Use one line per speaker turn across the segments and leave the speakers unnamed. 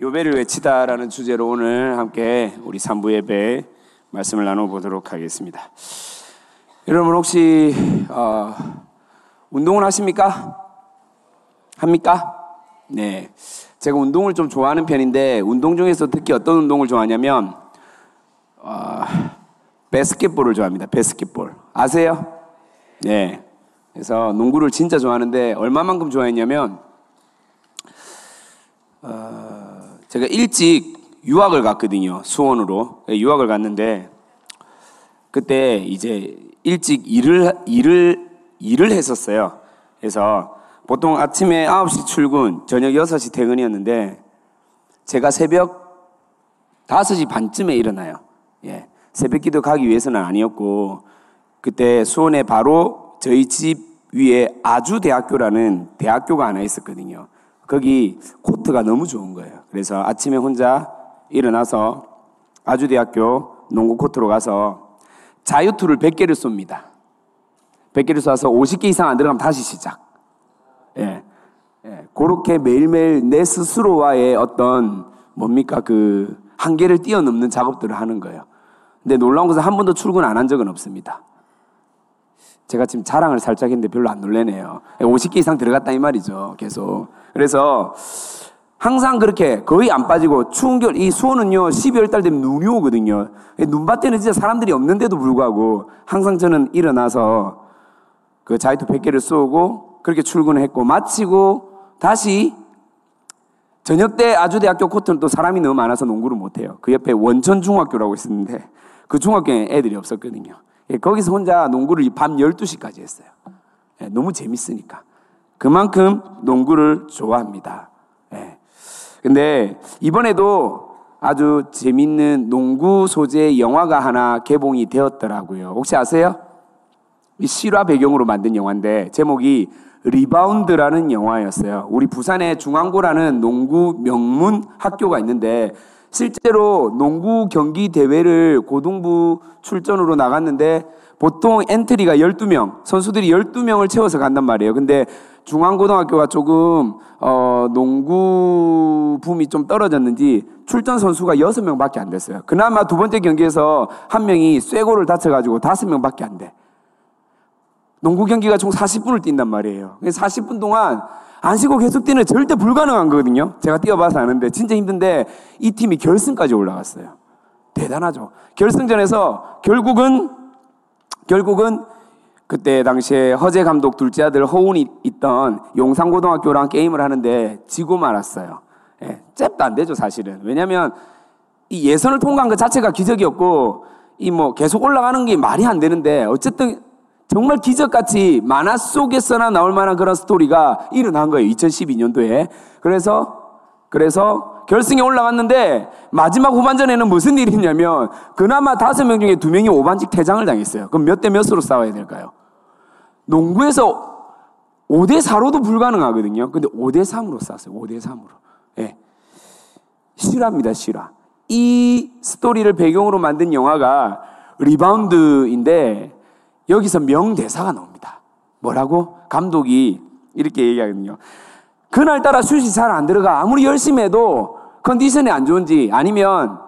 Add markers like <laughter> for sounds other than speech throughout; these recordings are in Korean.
요배를 외치다라는 주제로 오늘 함께 우리 삼부 예배 말씀을 나눠보도록 하겠습니다. 여러분 혹시 어, 운동을 하십니까? 합니까? 네, 제가 운동을 좀 좋아하는 편인데 운동 중에서 특히 어떤 운동을 좋아하냐면 어, 베스켓볼을 좋아합니다. 베스켓볼 아세요? 네, 그래서 농구를 진짜 좋아하는데 얼마만큼 좋아했냐면 어, 제가 일찍 유학을 갔거든요. 수원으로 예, 유학을 갔는데 그때 이제 일찍 일을 일을 일을 했었어요. 그래서 보통 아침에 9시 출근, 저녁 6시 퇴근이었는데 제가 새벽 5시 반쯤에 일어나요. 예. 새벽 기도 가기 위해서는 아니었고 그때 수원에 바로 저희 집 위에 아주대학교라는 대학교가 하나 있었거든요. 거기 코트가 너무 좋은 거예요. 그래서 아침에 혼자 일어나서 아주대학교 농구 코트로 가서 자유투를 100개를 쏩니다. 100개를 쏴서 50개 이상 안 들어가면 다시 시작. 예. 예. 그렇게 매일매일 내 스스로와의 어떤 뭡니까 그 한계를 뛰어넘는 작업들을 하는 거예요. 근데 놀라운 것은 한 번도 출근 안 한 적은 없습니다. 제가 지금 자랑을 살짝 했는데 별로 안 놀래네요. 50개 이상 들어갔다 이 말이죠. 계속. 그래서 항상 그렇게 거의 안 빠지고 추운 겨울, 이 수원은요, 12월 달 되면 눈이 오거든요. 눈밭에는 진짜 사람들이 없는데도 불구하고 항상 저는 일어나서 그 자이투 100개를 쏘고 그렇게 출근을 했고 마치고 다시 저녁 때 아주대학교 코트는 또 사람이 너무 많아서 농구를 못해요. 그 옆에 원천중학교라고 있었는데 그 중학교에 애들이 없었거든요. 예, 거기서 혼자 농구를 밤 12시까지 했어요. 예, 너무 재밌으니까. 그만큼 농구를 좋아합니다. 예. 근데 이번에도 아주 재밌는 농구 소재 영화가 하나 개봉이 되었더라고요. 혹시 아세요? 이 실화 배경으로 만든 영화인데 제목이 리바운드라는 영화였어요. 우리 부산에 중앙고라는 농구 명문 학교가 있는데 실제로 농구 경기 대회를 고등부 출전으로 나갔는데 보통 엔트리가 12명, 선수들이 12명을 채워서 간단 말이에요. 근데 중앙고등학교가 조금 어, 농구 붐이 좀 떨어졌는지 출전 선수가 6명밖에 안 됐어요. 그나마 두 번째 경기에서 한 명이 쇠고를 다쳐가지고 5명밖에 안 돼. 농구 경기가 총 40분을 뛴단 말이에요. 40분 동안 안 쉬고 계속 뛰는 절대 불가능한 거거든요. 제가 뛰어봐서 아는데 진짜 힘든데 이 팀이 결승까지 올라갔어요. 대단하죠. 결승전에서 결국은 결국은 그때 당시에 허재 감독 둘째 아들 허운이 있던 용산고등학교랑 게임을 하는데 지고 말았어요. 예, 잽도 안 되죠 사실은. 왜냐하면 이 예선을 통과한 것 자체가 기적이었고 이 뭐 계속 올라가는 게 말이 안 되는데 어쨌든 정말 기적같이 만화 속에서나 나올 만한 그런 스토리가 일어난 거예요. 2012년도에. 그래서, 그래서 결승에 올라갔는데 마지막 후반전에는 무슨 일이 있냐면 그나마 다섯 명 중에 두 명이 오반직 퇴장을 당했어요. 그럼 몇 대 몇으로 싸워야 될까요? 농구에서 5대 4로도 불가능하거든요. 근데 5대 3으로 싸웠어요. 5대 3으로. 예. 실화입니다, 실화. 이 스토리를 배경으로 만든 영화가 리바운드인데 여기서 명대사가 나옵니다. 뭐라고? 감독이 이렇게 얘기하거든요. 그날따라 슛이 잘 안 들어가. 아무리 열심히 해도 컨디션이 안 좋은지 아니면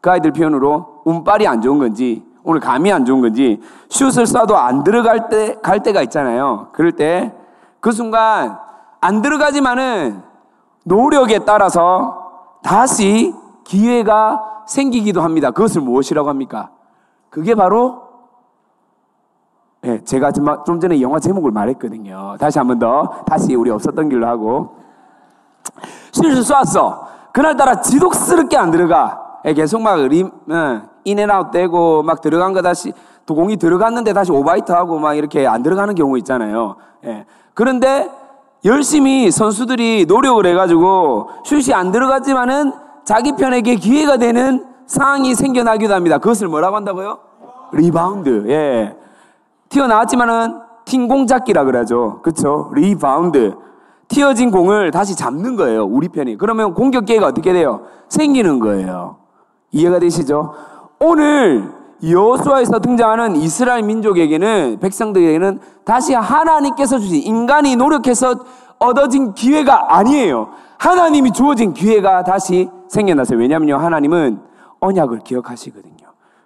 그 아이들 표현으로 운빨이 안 좋은 건지 오늘 감이 안 좋은 건지 슛을 쏴도 안 들어갈 때, 갈 때가 있잖아요. 그럴 때 그 순간 안 들어가지만은 노력에 따라서 다시 기회가 생기기도 합니다. 그것을 무엇이라고 합니까? 그게 바로 예, 제가 좀 전에 영화 제목을 말했거든요. 다시 한 번 더. 다시 우리 없었던 길로 하고. 실수 쐈어. 그날따라 지독스럽게 안 들어가. 예, 계속 막 림, 예, 인앤아웃 되고 막 들어간 거 다시 도공이 들어갔는데 다시 오바이트 하고 막 이렇게 안 들어가는 경우 있잖아요. 예. 그런데 열심히 선수들이 노력을 해가지고 슛이 안 들어갔지만은 자기 편에게 기회가 되는 상황이 생겨나기도 합니다. 그것을 뭐라고 한다고요? 리바운드. 예. 튀어나왔지만은 튄 공 잡기라 그러죠. 그쵸? 리바운드. 튀어진 공을 다시 잡는 거예요. 우리 편이. 그러면 공격 기회가 어떻게 돼요? 생기는 거예요. 이해가 되시죠? 오늘 여호수아에서 등장하는 이스라엘 민족에게는 백성들에게는 다시 하나님께서 주신 인간이 노력해서 얻어진 기회가 아니에요. 하나님이 주어진 기회가 다시 생겨났어요. 왜냐하면요. 하나님은 언약을 기억하시거든요.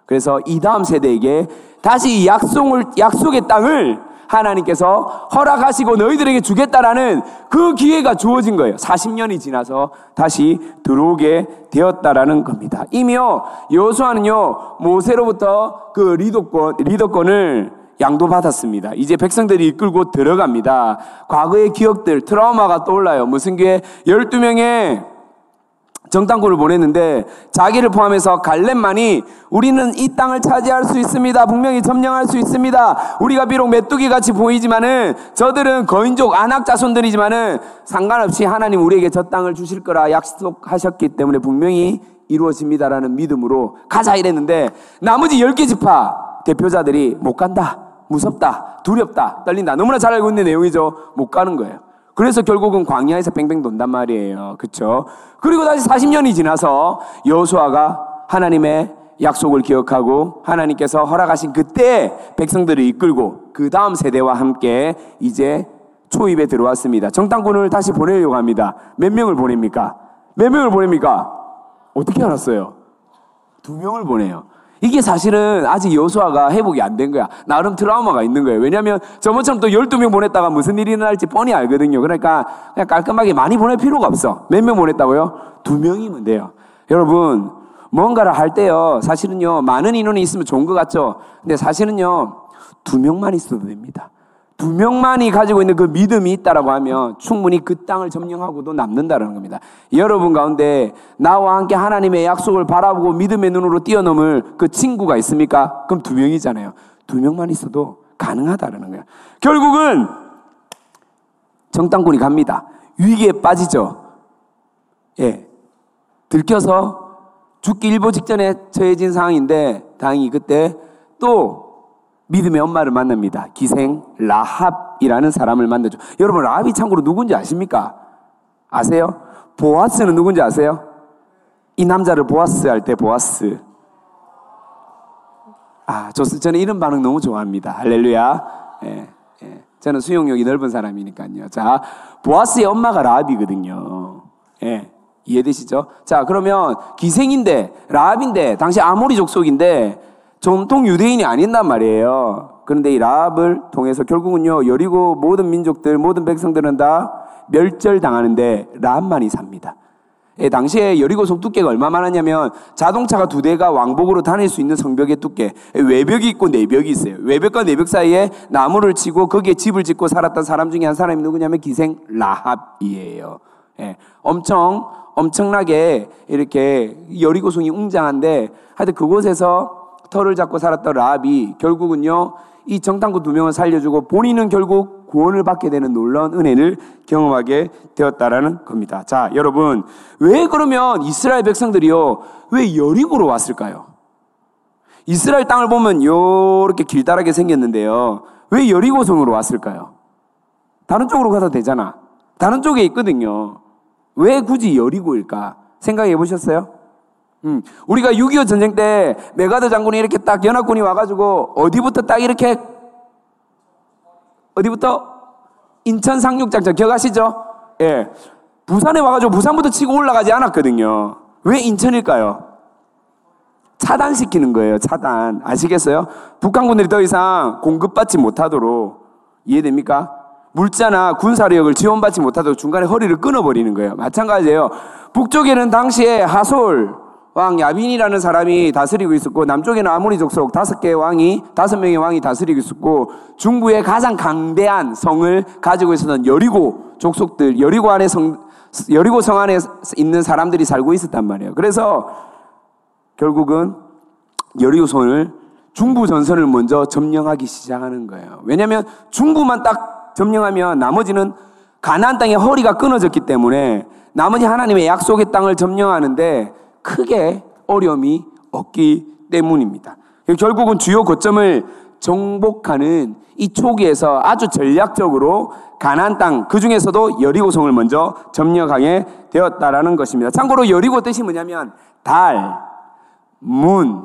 그래서 이 다음 세대에게 다시 약속을, 약속의 땅을 하나님께서 허락하시고 너희들에게 주겠다라는 그 기회가 주어진 거예요. 40년이 지나서 다시 들어오게 되었다라는 겁니다. 이미요, 여수아는요, 모세로부터 그 리더권, 리더권을 양도받았습니다. 이제 백성들이 이끌고 들어갑니다. 과거의 기억들, 트라우마가 떠올라요. 무슨 게 12명의 정탐꾼을 보냈는데 자기를 포함해서 갈렙만이 우리는 이 땅을 차지할 수 있습니다. 분명히 점령할 수 있습니다. 우리가 비록 메뚜기 같이 보이지만은 저들은 거인족 안악 자손들이지만은 상관없이 하나님 우리에게 저 땅을 주실 거라 약속하셨기 때문에 분명히 이루어집니다라는 믿음으로 가자 이랬는데 나머지 10개 지파 대표자들이 못 간다. 무섭다. 두렵다. 떨린다. 너무나 잘 알고 있는 내용이죠. 못 가는 거예요. 그래서 결국은 광야에서 뱅뱅 돈단 말이에요. 그렇죠? 그리고 다시 40년이 지나서 여호수아가 하나님의 약속을 기억하고 하나님께서 허락하신 그때 백성들을 이끌고 그 다음 세대와 함께 이제 초입에 들어왔습니다. 정탐꾼을 다시 보내려고 합니다. 몇 명을 보냅니까? 몇 명을 보냅니까? 어떻게 알았어요? 두 명을 보내요. 이게 사실은 아직 여수아가 회복이 안 된 거야. 나름 트라우마가 있는 거예요. 왜냐하면 저번처럼 또 12명 보냈다가 무슨 일이 일어날지 뻔히 알거든요. 그러니까 그냥 깔끔하게 많이 보낼 필요가 없어. 몇 명 보냈다고요? 두 명이면 돼요. 여러분, 뭔가를 할 때요. 사실은요. 많은 인원이 있으면 좋은 것 같죠? 근데 사실은요. 두 명만 있어도 됩니다. 두 명만이 가지고 있는 그 믿음이 있다라고 하면 충분히 그 땅을 점령하고도 남는다는 겁니다. 여러분 가운데 나와 함께 하나님의 약속을 바라보고 믿음의 눈으로 뛰어넘을 그 친구가 있습니까? 그럼 두 명이잖아요. 두 명만 있어도 가능하다라는 거예요. 결국은 정당군이 갑니다. 위기에 빠지죠. 예. 들켜서 죽기 일보 직전에 처해진 상황인데 다행히 그때 또 믿음의 엄마를 만납니다. 기생 라합이라는 사람을 만나죠. 여러분 라합이 참고로 누군지 아십니까? 아세요? 보아스는 누군지 아세요? 이 남자를 보아스 할 때 보아스. 아, 좋 저는 이런 반응 너무 좋아합니다. 할렐루야. 예, 예. 저는 수용력이 넓은 사람이니까요. 자, 보아스의 엄마가 라합이거든요. 예. 이해되시죠? 자, 그러면 기생인데, 라합인데, 당시 아모리 족속인데, 전통 유대인이 아닌단 말이에요. 그런데 이 라합을 통해서 결국은요, 여리고 모든 민족들, 모든 백성들은 다 멸절당하는데 라합만이 삽니다. 예, 당시에 여리고성 두께가 얼마 많았냐면 자동차가 두 대가 왕복으로 다닐 수 있는 성벽의 두께 외벽이 있고 내벽이 있어요. 외벽과 내벽 사이에 나무를 치고 거기에 집을 짓고 살았던 사람 중에 한 사람이 누구냐면 기생 라합이에요. 예, 엄청 엄청나게 이렇게 여리고성이 웅장한데 하여튼 그곳에서 털을 잡고 살았던 라합이 결국은요 이 정탐꾼 두 명을 살려주고 본인은 결국 구원을 받게 되는 놀라운 은혜를 경험하게 되었다라는 겁니다. 자, 여러분 왜 그러면 이스라엘 백성들이요 왜 여리고로 왔을까요? 이스라엘 땅을 보면 요렇게 길다랗게 생겼는데요. 왜 여리고성으로 왔을까요? 다른 쪽으로 가도 되잖아. 다른 쪽에 있거든요. 왜 굳이 여리고일까? 생각해 보셨어요? 음, 우리가 6.25 전쟁 때 맥아더 장군이 이렇게 딱 연합군이 와가지고 어디부터 딱 이렇게 어디부터 인천 상륙작전 기억하시죠? 예. 부산에 와가지고 부산부터 치고 올라가지 않았거든요. 왜 인천일까요? 차단시키는 거예요, 차단. 아시겠어요? 북한군들이 더 이상 공급받지 못하도록 이해됩니까? 물자나 군사력을 지원받지 못하도록 중간에 허리를 끊어버리는 거예요. 마찬가지예요. 북쪽에는 당시에 하솔, 왕 야빈이라는 사람이 다스리고 있었고 남쪽에는 아모리 족속 다섯 개의 왕이 다섯 명의 왕이 다스리고 있었고 중부에 가장 강대한 성을 가지고 있었던 여리고 족속들 여리고 안에 성 여리고 성 안에 있는 사람들이 살고 있었단 말이에요. 그래서 결국은 여리고 성을 중부 전선을 먼저 점령하기 시작하는 거예요. 왜냐하면 중부만 딱 점령하면 나머지는 가나안 땅의 허리가 끊어졌기 때문에 나머지 하나님의 약속의 땅을 점령하는데 크게 어려움이 없기 때문입니다. 결국은 주요 거점을 정복하는 이 초기에서 아주 전략적으로 가나안 땅, 그 중에서도 여리고성을 먼저 점령하게 되었다라는 것입니다. 참고로 여리고 뜻이 뭐냐면 달, 문,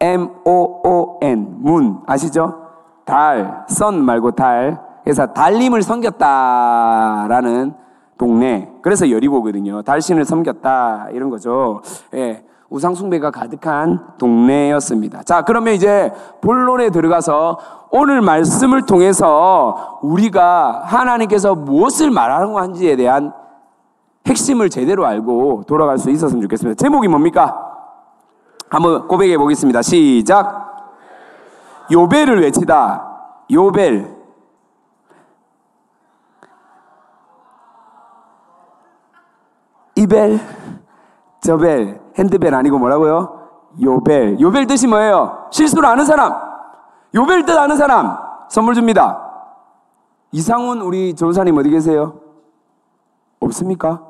M O O N 문 아시죠? 달, 선 말고 달. 그래서 달림을 섬겼다라는 동네. 그래서 여리고거든요. 달신을 섬겼다 이런 거죠. 예. 우상 숭배가 가득한 동네였습니다. 자, 그러면 이제 본론에 들어가서 오늘 말씀을 통해서 우리가 하나님께서 무엇을 말하는 건지에 대한 핵심을 제대로 알고 돌아갈 수 있었으면 좋겠습니다. 제목이 뭡니까? 한번 고백해 보겠습니다. 시작. 요벨을 외치다. 요벨. 이벨, 저벨, 핸드벨 아니고 뭐라고요? 요벨. 요벨 뜻이 뭐예요? 실수를 아는 사람. 요벨 뜻 아는 사람. 선물 줍니다. 이상훈 우리 전사님 어디 계세요? 없습니까?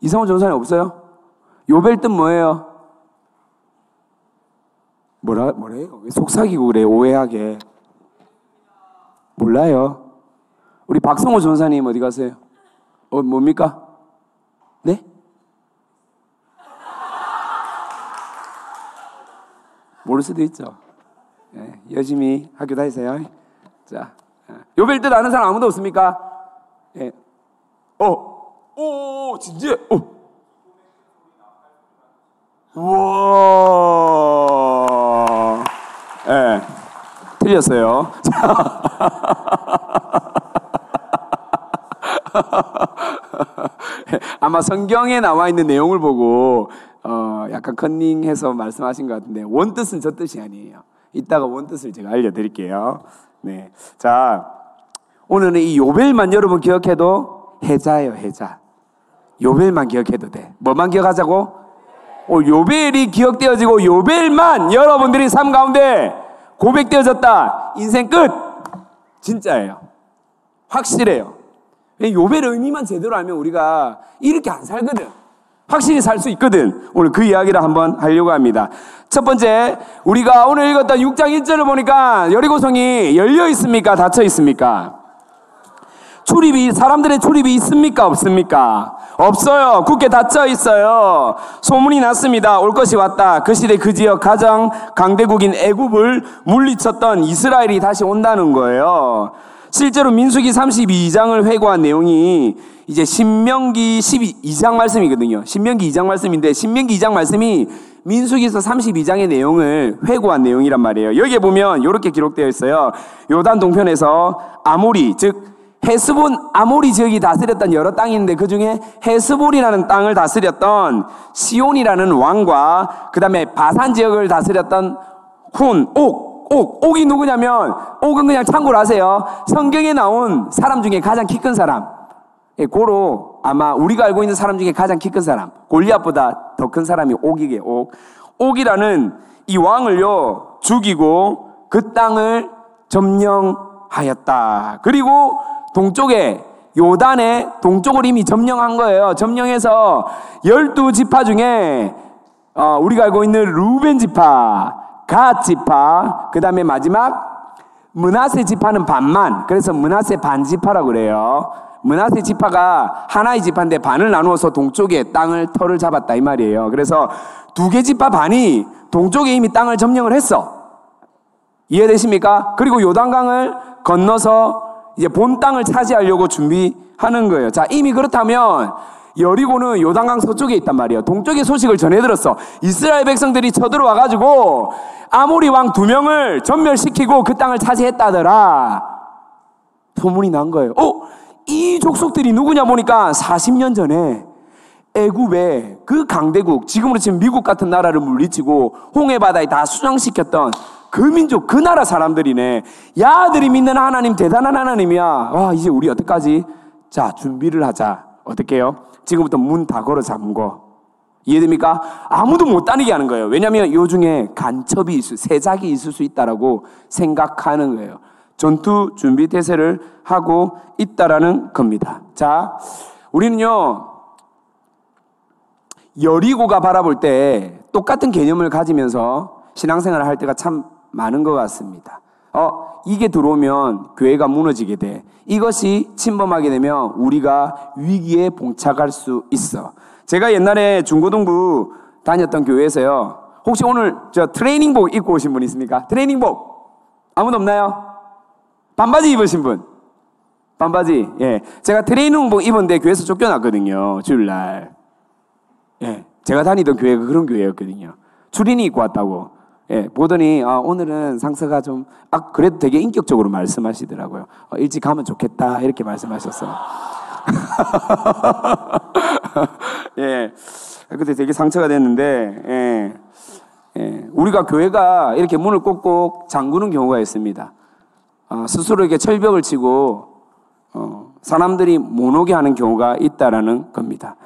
이상훈 전사님 없어요? 요벨 뜻 뭐예요? 뭐라, 뭐래요? 왜 속삭이고 그래, 오해하게. 몰라요. 우리 박성호 전사님 어디 가세요? 어, 뭡니까? 네? 모를 수도 있죠. 네, 열심히 학교 다니세요. 자, 예. 요벨 뜻 아는 사람 아무도 없습니까? 예. 어, 오, 진짜, 어. 우와. 예. 네, 틀렸어요. <laughs> 아마 성경에 나와 있는 내용을 보고 어, 약간 컨닝해서 말씀하신 것 같은데 원 뜻은 저 뜻이 아니에요. 이따가 원 뜻을 제가 알려드릴게요. 네, 자 오늘은 이 요벨만 여러분 기억해도 해자예요, 해자. 요벨만 기억해도 돼. 뭐만 기억하자고? 어, 요벨이 기억되어지고 요벨만 여러분들이 삶 가운데 고백되어졌다. 인생 끝. 진짜예요. 확실해요. 요벨 의미만 제대로 알면 우리가 이렇게 안 살거든. 확실히 살 수 있거든. 오늘 그 이야기를 한번 하려고 합니다. 첫 번째, 우리가 오늘 읽었던 6장 1절을 보니까 여리고성이 열려 있습니까? 닫혀 있습니까? 출입이, 사람들의 출입이 있습니까? 없습니까? 없어요. 굳게 닫혀 있어요. 소문이 났습니다. 올 것이 왔다. 그 시대 그 지역 가장 강대국인 애굽을 물리쳤던 이스라엘이 다시 온다는 거예요. 실제로 민수기 32장을 회고한 내용이 이제 신명기 12장 말씀이거든요. 신명기 2장 말씀인데 신명기 2장 말씀이 민수기에서 32장의 내용을 회고한 내용이란 말이에요. 여기에 보면 이렇게 기록되어 있어요. 요단 동편에서 아모리 즉 헤스본 아모리 지역이 다스렸던 여러 땅이 있는데 그 중에 헤스본이라는 땅을 다스렸던 시온이라는 왕과 그 다음에 바산 지역을 다스렸던 훈, 옥, 옥, 옥이 누구냐면 옥은 그냥 참고로 하세요. 성경에 나온 사람 중에 가장 키 큰 사람. 예, 고로 아마 우리가 알고 있는 사람 중에 가장 키 큰 사람. 골리앗보다 더 큰 사람이 옥이게 옥. 옥이라는 이 왕을요 죽이고 그 땅을 점령하였다. 그리고 동쪽에 요단의 동쪽을 이미 점령한 거예요. 점령해서 열두 지파 중에 어, 우리가 알고 있는 루벤 지파, 갓 지파, 그 다음에 마지막 문하세 지파는 반만. 그래서 문하세 반 지파라고 그래요. 문하세 지파가 하나의 지파인데 반을 나누어서 동쪽에 땅을 터를 잡았다 이 말이에요. 그래서 두 개 지파 반이 동쪽에 이미 땅을 점령을 했어. 이해되십니까? 그리고 요단강을 건너서 이제 본 땅을 차지하려고 준비하는 거예요. 자, 이미 그렇다면 여리고는 요단강 서쪽에 있단 말이에요. 동쪽의 소식을 전해 들었어. 이스라엘 백성들이 쳐들어와 가지고 아모리 왕 두 명을 전멸시키고 그 땅을 차지했다더라. 소문이 난 거예요. 어? 이 족속들이 누구냐 보니까 40년 전에 애굽의 그 강대국, 지금으로 치면 미국 같은 나라를 물리치고 홍해 바다에 다 수장시켰던 그 민족, 그 나라 사람들이네. 야들이 믿는 하나님 대단한 하나님이야. 와, 이제 우리 어떡하지? 자, 준비를 하자. 어떻게 해요? 지금부터 문 다 걸어 잠궈. 이해됩니까? 아무도 못 다니게 하는 거예요. 왜냐하면 요 중에 간첩이 있을, 세작이 있을 수 있다라고 생각하는 거예요. 전투 준비 태세를 하고 있다라는 겁니다. 자, 우리는요, 여리고가 바라볼 때 똑같은 개념을 가지면서 신앙생활을 할 때가 참 많은 것 같습니다. 어, 이게 들어오면 교회가 무너지게 돼. 이것이 침범하게 되면 우리가 위기에 봉착할 수 있어. 제가 옛날에 중고등부 다녔던 교회에서요. 혹시 오늘 저 트레이닝복 입고 오신 분 있습니까? 트레이닝복. 아무도 없나요? 반바지 입으신 분. 반바지. 예. 제가 트레이닝복 입었는데 교회에서 쫓겨났거든요. 주일날. 예. 제가 다니던 교회가 그런 교회였거든요. 추린이 입고 왔다고. 예. 보더니, 아, 오늘은 상사가 좀, 아, 그래도 되게 인격적으로 말씀하시더라고요. 어, 일찍 가면 좋겠다. 이렇게 말씀하셨어요. <laughs> 예. 그때 되게 상처가 됐는데, 예. 예. 우리가 교회가 이렇게 문을 꼭꼭 잠그는 경우가 있습니다. 어, 스스로에게 철벽을 치고, 어, 사람들이 못 오게 하는 경우가 있다라는 겁니다.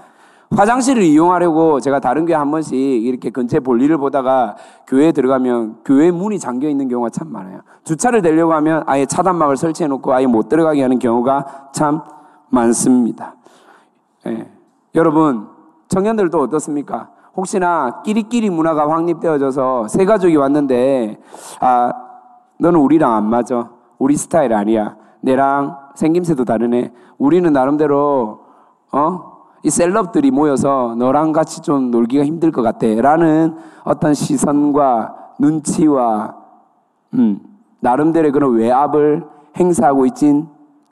화장실을 이용하려고 제가 다른 교회 한 번씩 이렇게 근처에 볼일을 보다가 교회에 들어가면 교회 문이 잠겨 있는 경우가 참 많아요. 주차를 되려고 하면 아예 차단막을 설치해 놓고 아예 못 들어가게 하는 경우가 참 많습니다. 예. 여러분, 청년들도 어떻습니까? 혹시나 끼리끼리 문화가 확립되어져서 세 가족이 왔는데, 아, 너는 우리랑 안 맞아. 우리 스타일 아니야. 내랑 생김새도 다르네. 우리는 나름대로, 어? 이 셀럽들이 모여서 너랑 같이 좀 놀기가 힘들 것 같아. 라는 어떤 시선과 눈치와, 음, 나름대로 그런 외압을 행사하고 있진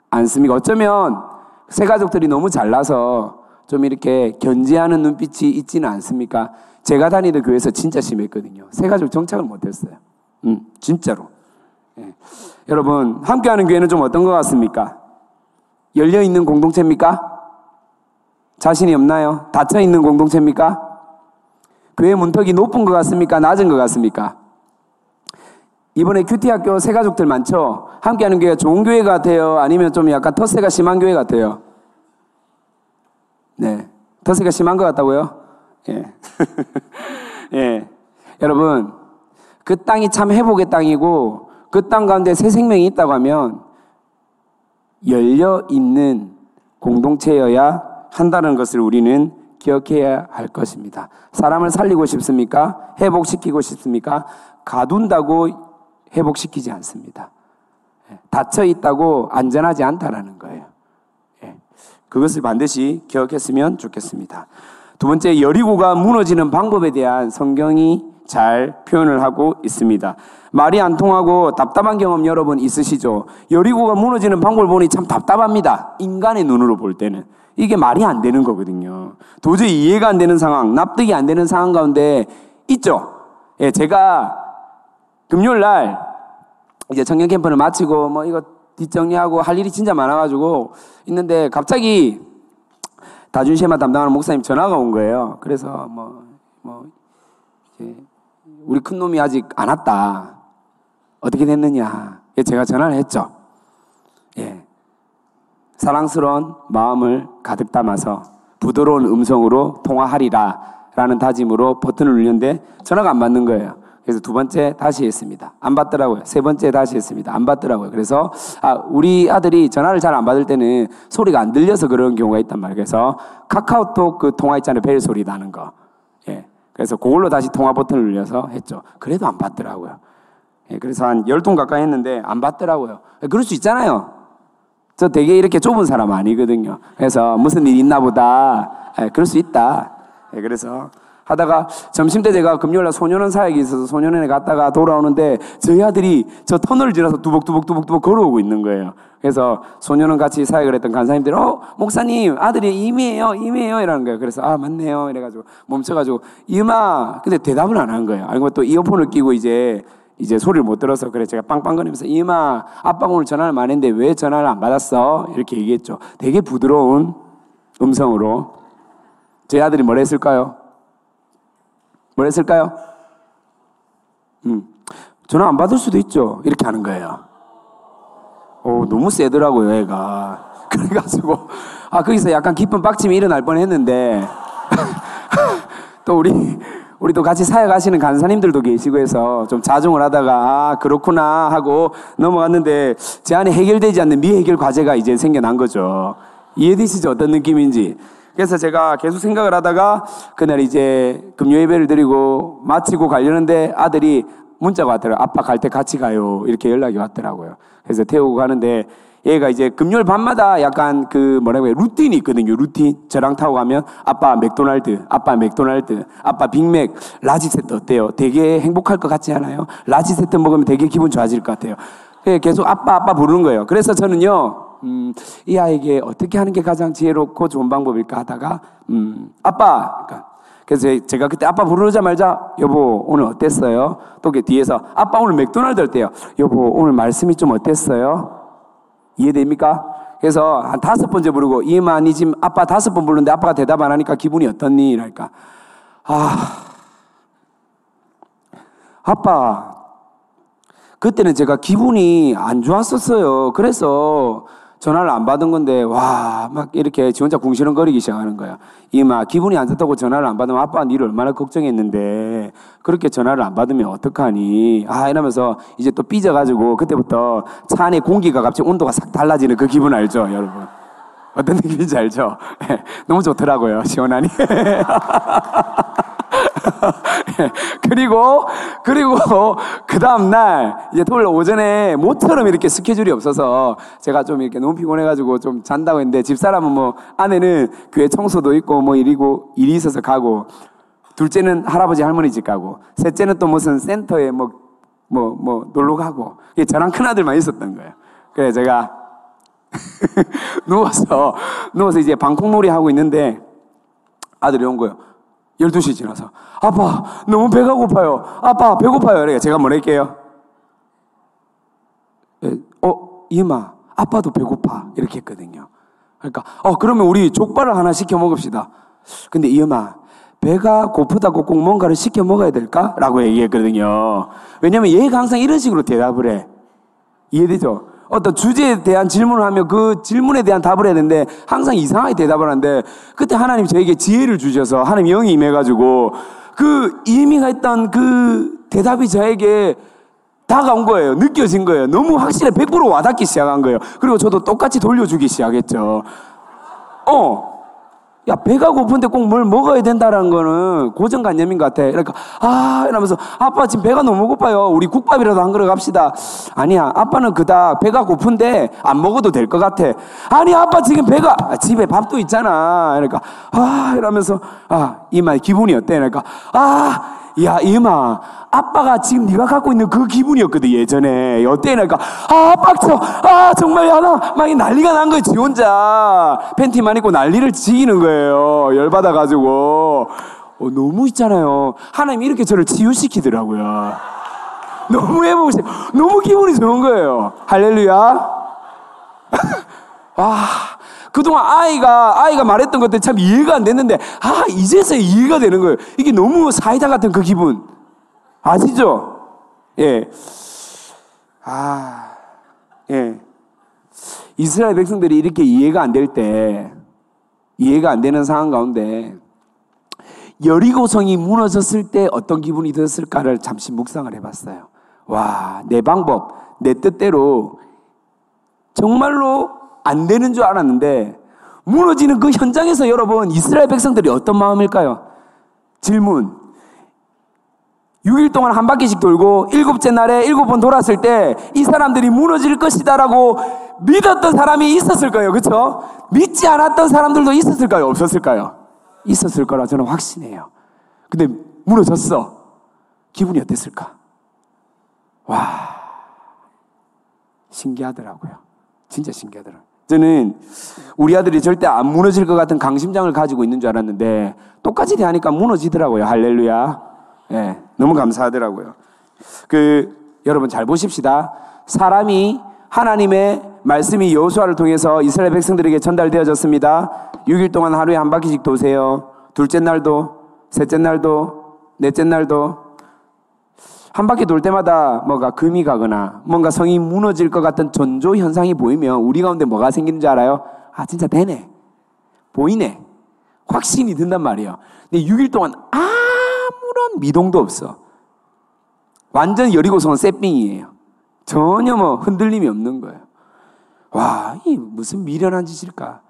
않습니까? 어쩌면 새 가족들이 너무 잘나서 좀 이렇게 견제하는 눈빛이 있지는 않습니까? 제가 다니던 교회에서 진짜 심했거든요. 새 가족 정착을 못했어요. 음, 진짜로. 예. 여러분, 함께하는 교회는 좀 어떤 것 같습니까? 열려있는 공동체입니까? 자신이 없나요? 닫혀 있는 공동체입니까? 교회 문턱이 높은 것 같습니까? 낮은 것 같습니까? 이번에 큐티 학교 새 가족들 많죠? 함께하는 교회가 좋은 교회 같아요? 아니면 좀 약간 텃세가 심한 교회 같아요? 네. 텃세가 심한 것 같다고요? 예. <laughs> 예. 여러분, 그 땅이 참 회복의 땅이고, 그 땅 가운데 새 생명이 있다고 하면, 열려 있는 공동체여야 한다는 것을 우리는 기억해야 할 것입니다. 사람을 살리고 싶습니까? 회복시키고 싶습니까? 가둔다고 회복시키지 않습니다. 예, 닫혀 있다고 안전하지 않다라는 거예요. 예, 그것을 반드시 기억했으면 좋겠습니다. 두 번째, 여리고가 무너지는 방법에 대한 성경이 잘 표현을 하고 있습니다. 말이 안 통하고 답답한 경험 여러분 있으시죠? 여리고가 무너지는 방법을 보니 참 답답합니다. 인간의 눈으로 볼 때는. 이게 말이 안 되는 거거든요. 도저히 이해가 안 되는 상황, 납득이 안 되는 상황 가운데 있죠? 예, 제가 금요일 날 이제 청년 캠프를 마치고 뭐 이거 뒷정리하고 할 일이 진짜 많아가지고 있는데 갑자기 다준 시에만 담당하는 목사님 전화가 온 거예요. 그래서 뭐, 뭐, 이제 우리 큰 놈이 아직 안 왔다. 어떻게 됐느냐. 예, 제가 전화를 했죠. 예. 사랑스러운 마음을 가득 담아서 부드러운 음성으로 통화하리라 라는 다짐으로 버튼을 눌렸는데 전화가 안 받는 거예요. 그래서 두 번째 다시 했습니다. 안 받더라고요. 세 번째 다시 했습니다. 안 받더라고요. 그래서 아, 우리 아들이 전화를 잘 안 받을 때는 소리가 안 들려서 그런 경우가 있단 말이에요. 그래서 카카오톡 그 통화 있잖아요. 벨 소리 나는 거. 예. 그래서 그걸로 다시 통화 버튼을 눌려서 했죠. 그래도 안 받더라고요. 예. 그래서 한 열 통 가까이 했는데 안 받더라고요. 예, 그럴 수 있잖아요. 저 되게 이렇게 좁은 사람 아니거든요. 그래서 무슨 일 있나 보다. 예, 그럴 수 있다. 예, 그래서 하다가 점심때 제가 금요일날 소년원 사역이 있어서 소년원에 갔다가 돌아오는데 저희 아들이 저 터널을 지나서 두벅두벅두벅두벅 걸어오고 있는 거예요. 그래서 소년원 같이 사역을 했던 간사님들이 어 목사님 아들이 임이에요 임이에요 이러는 거예요. 그래서 아 맞네요 이래가지고 멈춰가지고 이마 근데 대답을 안 한 거예요. 아니고 또 이어폰을 끼고 이제 이제 소리를 못 들어서 그래 제가 빵빵거리면서 이마 아빠 오늘 전화를 많이 했는데 왜 전화를 안 받았어 이렇게 얘기했죠. 되게 부드러운 음성으로 제 아들이 뭘 했을까요? 뭘 했을까요? 음, 전화 안 받을 수도 있죠. 이렇게 하는 거예요. 오, 너무 세더라고요, 애가. <laughs> 그래가지고, 아, 거기서 약간 깊은 빡침이 일어날 뻔 했는데, <laughs> 또 우리, 우리 또 같이 사역하시는 간사님들도 계시고 해서 좀 자중을 하다가, 아, 그렇구나 하고 넘어갔는데, 제 안에 해결되지 않는 미해결 과제가 이제 생겨난 거죠. 이해되시죠? 어떤 느낌인지. 그래서 제가 계속 생각을 하다가 그날 이제 금요 예배를 드리고 마치고 가려는데 아들이 문자가 왔더라고요. 아빠 갈 때 같이 가요. 이렇게 연락이 왔더라고요. 그래서 태우고 가는데 얘가 이제 금요일 밤마다 약간 그 뭐라고 해요. 루틴이 있거든요. 루틴. 저랑 타고 가면 아빠 맥도날드, 아빠 맥도날드, 아빠 빅맥, large 세트 어때요? 되게 행복할 것 같지 않아요? large 세트 먹으면 되게 기분 좋아질 것 같아요. 예, 계속 아빠 아빠 부르는 거예요. 그래서 저는요. 음, 이 아이에게 어떻게 하는 게 가장 지혜롭고 좋은 방법일까 하다가 음, 아빠 그러니까 그래서 제가 그때 아빠 부르자말자 여보 오늘 어땠어요? 또 뒤에서 아빠 오늘 맥도날드 할 때요. 여보 오늘 말씀이 좀 어땠어요? 이해됩니까? 그래서 한 다섯 번째 부르고 지금 아빠 다섯 번 부르는데 아빠가 대답 안 하니까 기분이 어떻니? 이랄까 아 아빠 그때는 제가 기분이 안 좋았었어요. 그래서 전화를 안 받은 건데 와 막 이렇게 지 혼자 궁시렁거리기 시작하는 거야. 이마 기분이 안 좋다고 전화를 안 받으면 아빠가 니를 얼마나 걱정했는데 그렇게 전화를 안 받으면 어떡하니? 아 이러면서 이제 또 삐져가지고 그때부터 차 안에 공기가 갑자기 온도가 싹 달라지는 그 기분 알죠, 여러분? 어떤 <laughs> 느낌인지 알죠? <laughs> 너무 좋더라고요, 시원하니. <laughs> <laughs> 그리고 그리고 그 다음 날 이제 토요일 오전에 모처럼 이렇게 스케줄이 없어서 제가 좀 이렇게 너무 피곤해가지고 좀 잔다고 했는데 집사람은 뭐 아내는 교회 청소도 있고 뭐 일이고 일이 있어서 가고 둘째는 할아버지 할머니 집 가고 셋째는 또 무슨 센터에 뭐 뭐, 뭐, 놀러 가고. 저랑 큰아들만 있었던 거예요. 그래, 제가 <laughs> 누워서, 누워서 이제 방콕놀이 하고 있는데 아들이 온 거예요. 12시 지나서 아빠 너무 배가 고파요. 아빠 배고파요. 그래 제가 뭐랄게요. 예, 어 이마 아빠도 배고파 이렇게 했거든요. 그러니까 어 그러면 우리 족발을 하나 시켜 먹읍시다. 근데 이마 배가 고프다고 꼭 뭔가를 시켜 먹어야 될까? 라고 얘기했거든요. 왜냐면 얘가 항상 이런 식으로 대답을 해. 이해되죠? 어떤 주제에 대한 질문을 하면 그 질문에 대한 답을 해야 되는데 항상 이상하게 대답을 하는데 그때 하나님 저에게 지혜를 주셔서 하나님 영이 임해가지고 그 이미가 했던 그 대답이 저에게 다가온 거예요. 느껴진 거예요. 너무 확실해 100% 와닿기 시작한 거예요. 그리고 저도 똑같이 돌려주기 시작했죠. 어, 야, 배가 고픈데 꼭 뭘 먹어야 된다는 거는 고정관념인 것 같아. 그러니까, 아, 이러면서, 아빠 지금 배가 너무 고파요. 우리 국밥이라도 한 그릇 갑시다. 아니야, 아빠는 그닥 배가 고픈데 안 먹어도 될 것 같아. 아니, 아빠 지금 배가, 아, 집에 밥도 있잖아. 그러니까, 아, 이러면서, 아, 이 말 기분이 어때? 그러니까, 아, 야, 이마, 아빠가 지금 네가 갖고 있는 그 기분이었거든, 예전에. 어때니까, 아, 빡쳐. 아, 정말, 야, 나, 막 난리가 난 거예요, 지 혼자. 팬티만 입고 난리를 지기는 거예요. 열받아가지고. 어, 너무 있잖아요. 하나님 이렇게 저를 치유시키더라고요. 너무 싶어. 너무 기분이 좋은 거예요. 할렐루야. <laughs> 아, 그동안 아이가, 아이가 말했던 것들 참 이해가 안 됐는데, 아, 이제서 이해가 되는 거예요. 이게 너무 사이다 같은 그 기분. 아시죠? 예. 아, 예. 이스라엘 백성들이 이렇게 이해가 안 될 때, 이해가 안 되는 상황 가운데, 여리고성이 무너졌을 때 어떤 기분이 들었을까를 잠시 묵상을 해봤어요. 와, 내 방법, 내 뜻대로 정말로 안 되는 줄 알았는데 무너지는 그 현장에서 여러분 이스라엘 백성들이 어떤 마음일까요? 질문. 6일 동안 한 바퀴씩 돌고 일곱째 날에 일곱 번 돌았을 때 이 사람들이 무너질 것이다라고 믿었던 사람이 있었을 거예요. 그렇죠? 믿지 않았던 사람들도 있었을까요? 없었을까요? 있었을 거라 저는 확신해요. 근데 무너졌어. 기분이 어땠을까? 와. 신기하더라고요. 진짜 신기하더라고요. 저는 우리 아들이 절대 안 무너질 것 같은 강심장을 가지고 있는 줄 알았는데 똑같이 대하니까 무너지더라고요. 할렐루야. 예, 네, 너무 감사하더라고요. 그 여러분 잘 보십시다. 사람이 하나님의 말씀이 여호수아를 통해서 이스라엘 백성들에게 전달되어졌습니다. 6일 동안 하루에 한 바퀴씩 도세요. 둘째 날도, 셋째 날도, 넷째 날도 한 바퀴 돌 때마다 뭐가 금이 가거나 뭔가 성이 무너질 것 같은 전조 현상이 보이면 우리 가운데 뭐가 생기는지 알아요? 아, 진짜 되네. 보이네. 확신이 든단 말이에요. 근데 6일 동안 아무런 미동도 없어. 완전 여리고성은 쇠빙이에요. 전혀 뭐 흔들림이 없는 거예요. 와, 이 무슨 미련한 짓일까?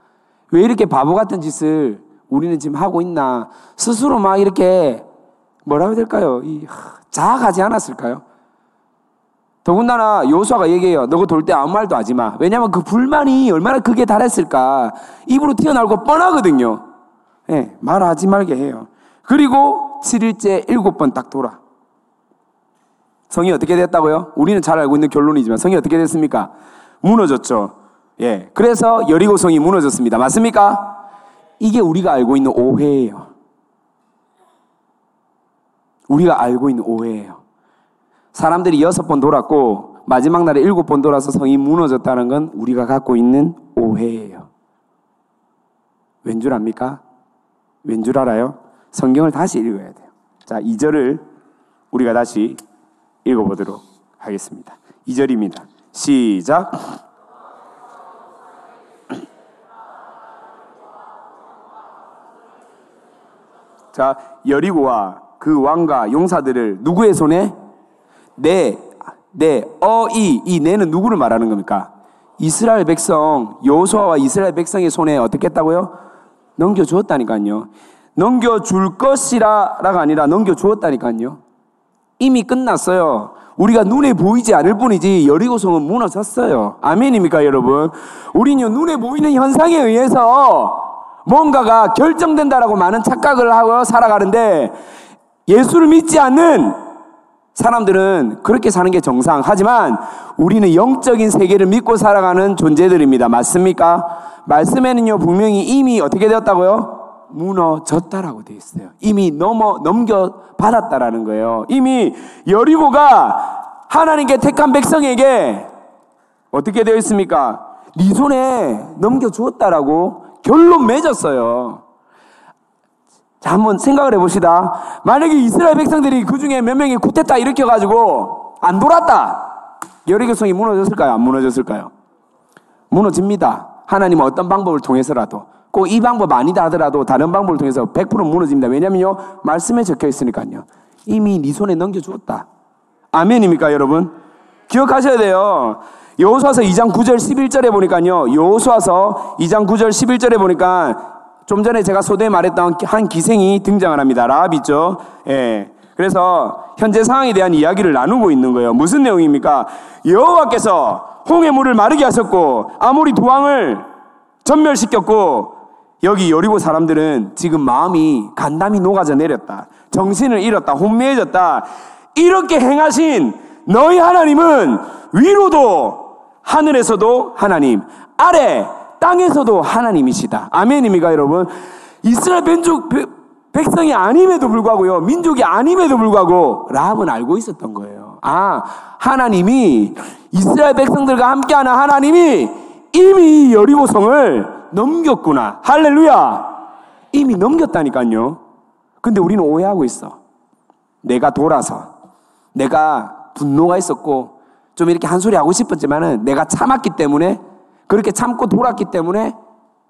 왜 이렇게 바보 같은 짓을 우리는 지금 하고 있나? 스스로 막 이렇게 뭐라 해야 될까요? 이, 자학하지 않았을까요? 더군다나 요수아가 얘기해요. 너가 돌 때 아무 말도 하지 마. 왜냐하면 그 불만이 얼마나 크게 달했을까. 입으로 튀어나올 거 뻔하거든요. 예, 네, 말하지 말게 해요. 그리고 7일째 7번 딱 돌아. 성이 어떻게 됐다고요? 우리는 잘 알고 있는 결론이지만 성이 어떻게 됐습니까? 무너졌죠. 예. 그래서 여리고 성이 무너졌습니다. 맞습니까? 이게 우리가 알고 있는 오해예요. 우리가 알고 있는 오해예요. 사람들이 여섯 번 돌았고 마지막 날에 일곱 번 돌아서 성이 무너졌다는 건 우리가 갖고 있는 오해예요. 왠 줄 압니까? 왠 줄 알아요? 성경을 다시 읽어야 돼요. 자, 2절을 우리가 다시 읽어보도록 하겠습니다. 2절입니다. 시작. 자, 여리고와 그 왕과 용사들을 누구의 손에? 네, 네, 어, 이, 이 네는 누구를 말하는 겁니까? 이스라엘 백성, 여호수아와 이스라엘 백성의 손에 어떻게 했다고요? 넘겨주었다니까요. 넘겨줄 것이라가 아니라 넘겨주었다니까요. 이미 끝났어요. 우리가 눈에 보이지 않을 뿐이지 여리고성은 무너졌어요. 아멘입니까, 여러분? 우리는 눈에 보이는 현상에 의해서 뭔가가 결정된다라고 많은 착각을 하고 살아가는데 예수를 믿지 않는 사람들은 그렇게 사는 게 정상. 하지만 우리는 영적인 세계를 믿고 살아가는 존재들입니다. 맞습니까? 말씀에는요, 분명히 이미 어떻게 되었다고요? 무너졌다라고 되어 있어요. 이미 넘어, 넘겨 받았다라는 거예요. 이미 여리고가 하나님께 택한 백성에게 어떻게 되어 있습니까? 네 손에 넘겨 주었다라고 결론 맺었어요. 자, 한번 생각을 해봅시다. 만약에 이스라엘 백성들이 그 중에 몇 명이 쿠데타 일으켜가지고 안 돌았다. 여리고성이 무너졌을까요? 안 무너졌을까요? 무너집니다. 하나님은 어떤 방법을 통해서라도 꼭 이 방법 아니다 하더라도 다른 방법을 통해서 100% 무너집니다. 왜냐면요. 말씀에 적혀 있으니까요. 이미 네 손에 넘겨주었다. 아멘입니까, 여러분? 기억하셔야 돼요. 여호수아서 2장 9절 11절에 보니까요. 여호수아서 2장 9절 11절에 보니까 좀 전에 제가 소대에 말했던 한 기생이 등장을 합니다. 라합 있죠? 예. 그래서 현재 상황에 대한 이야기를 나누고 있는 거예요. 무슨 내용입니까? 여호와께서 홍해 물을 마르게 하셨고 아무리 두 왕을 전멸시켰고 여기 여리고 사람들은 지금 마음이 간담이 녹아져 내렸다. 정신을 잃었다. 혼미해졌다. 이렇게 행하신 너희 하나님은 위로도 하늘에서도 하나님, 아래 땅에서도 하나님이시다. 아멘입니까, 여러분? 이스라엘 민족, 백성이 아님에도 불구하고요, 민족이 아님에도 불구하고, 라합은 알고 있었던 거예요. 아, 하나님이, 이스라엘 백성들과 함께하는 하나님이 이미 여리고성을 넘겼구나. 할렐루야! 이미 넘겼다니까요. 근데 우리는 오해하고 있어. 내가 돌아서, 내가 분노가 있었고, 좀 이렇게 한 소리 하고 싶었지만은 내가 참았기 때문에 그렇게 참고 돌았기 때문에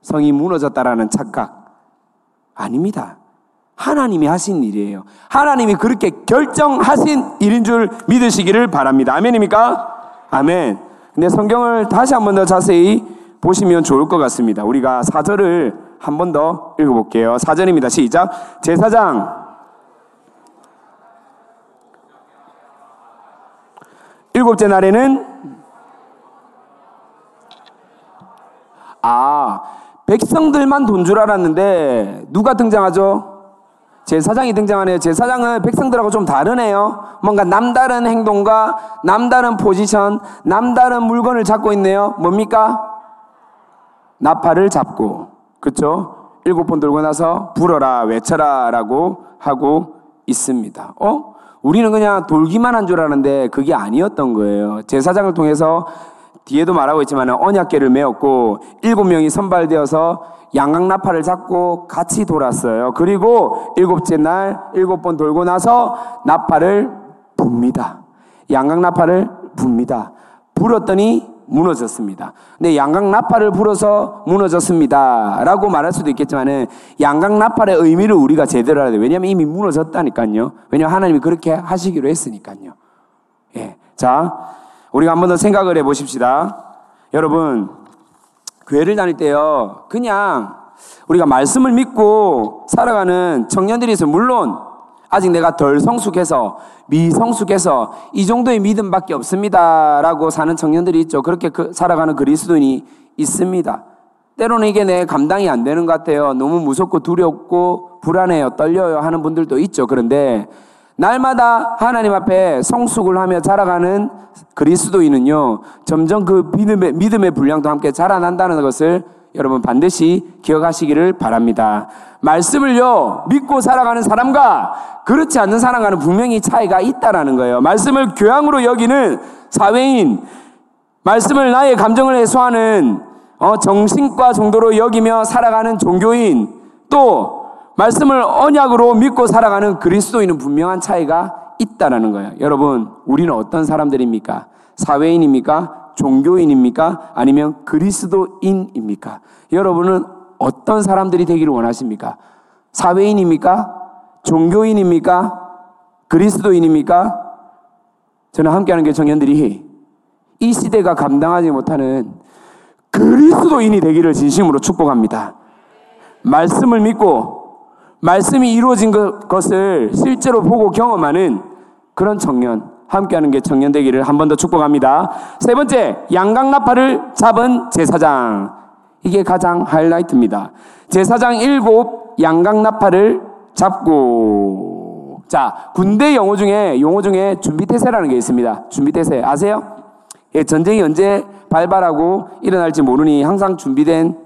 성이 무너졌다라는 착각. 아닙니다. 하나님이 하신 일이에요. 하나님이 그렇게 결정하신 일인 줄 믿으시기를 바랍니다. 아멘입니까? 아멘. 근데 성경을 다시 한 번 더 자세히 보시면 좋을 것 같습니다. 우리가 사절을 한 번 더 읽어볼게요. 사절입니다. 시작. 제사장. 일곱째 날에는 아, 백성들만 돈 줄 알았는데 누가 등장하죠? 제 사장이 등장하네요. 제 사장은 백성들하고 좀 다르네요. 뭔가 남다른 행동과 남다른 포지션, 남다른 물건을 잡고 있네요. 뭡니까? 나팔을 잡고, 그쵸? 일곱 번 들고 나서 불어라, 외쳐라 라고 하고 있습니다. 어? 우리는 그냥 돌기만 한 줄 아는데 그게 아니었던 거예요. 제사장을 통해서 뒤에도 말하고 있지만 언약계를 메었고 일곱 명이 선발되어서 양강나팔을 잡고 같이 돌았어요. 그리고 일곱째 날 일곱 번 돌고 나서 나팔을 붑니다. 양강나팔을 붑니다. 불었더니 무너졌습니다. 근데 양강 나팔을 불어서 무너졌습니다. 라고 말할 수도 있겠지만은 양강 나팔의 의미를 우리가 제대로 알아야 돼요. 왜냐하면 이미 무너졌다니까요. 왜냐하면 하나님이 그렇게 하시기로 했으니까요. 예. 자, 우리가 한 번 더 생각을 해 보십시다. 여러분, 교회를 다닐 때요, 그냥 우리가 말씀을 믿고 살아가는 청년들이 있어요. 물론, 아직 내가 덜 성숙해서, 미성숙해서, 이 정도의 믿음밖에 없습니다. 라고 사는 청년들이 있죠. 그렇게 그 살아가는 그리스도인이 있습니다. 때로는 이게 내 감당이 안 되는 것 같아요. 너무 무섭고 두렵고 불안해요. 떨려요. 하는 분들도 있죠. 그런데 날마다 하나님 앞에 성숙을 하며 자라가는 그리스도인은요, 점점 그 믿음의, 믿음의 분량도 함께 자라난다는 것을 여러분 반드시 기억하시기를 바랍니다. 말씀을요, 믿고 살아가는 사람과 그렇지 않는 사람과는 분명히 차이가 있다라는 거예요. 말씀을 교양으로 여기는 사회인, 말씀을 나의 감정을 해소하는 어, 정신과 정도로 여기며 살아가는 종교인, 또 말씀을 언약으로 믿고 살아가는 그리스도인은 분명한 차이가 있다라는 거예요. 여러분, 우리는 어떤 사람들입니까? 사회인입니까? 종교인입니까? 아니면 그리스도인입니까? 여러분은 어떤 사람들이 되기를 원하십니까? 사회인입니까? 종교인입니까? 그리스도인입니까? 저는 함께하는 교청년들이 이 시대가 감당하지 못하는 그리스도인이 되기를 진심으로 축복합니다. 말씀을 믿고 말씀이 이루어진 것을 실제로 보고 경험하는 그런 청년, 함께하는 게 청년 되기를 한 번 더 축복합니다. 세 번째, 양강나팔을 잡은 제사장. 이게 가장 하이라이트입니다. 제사장 일곱 양강나팔을 잡고. 자, 군대 용어 중에, 용어 중에 준비태세라는 게 있습니다. 준비태세. 아세요? 예, 전쟁이 언제 발발하고 일어날지 모르니 항상 준비된,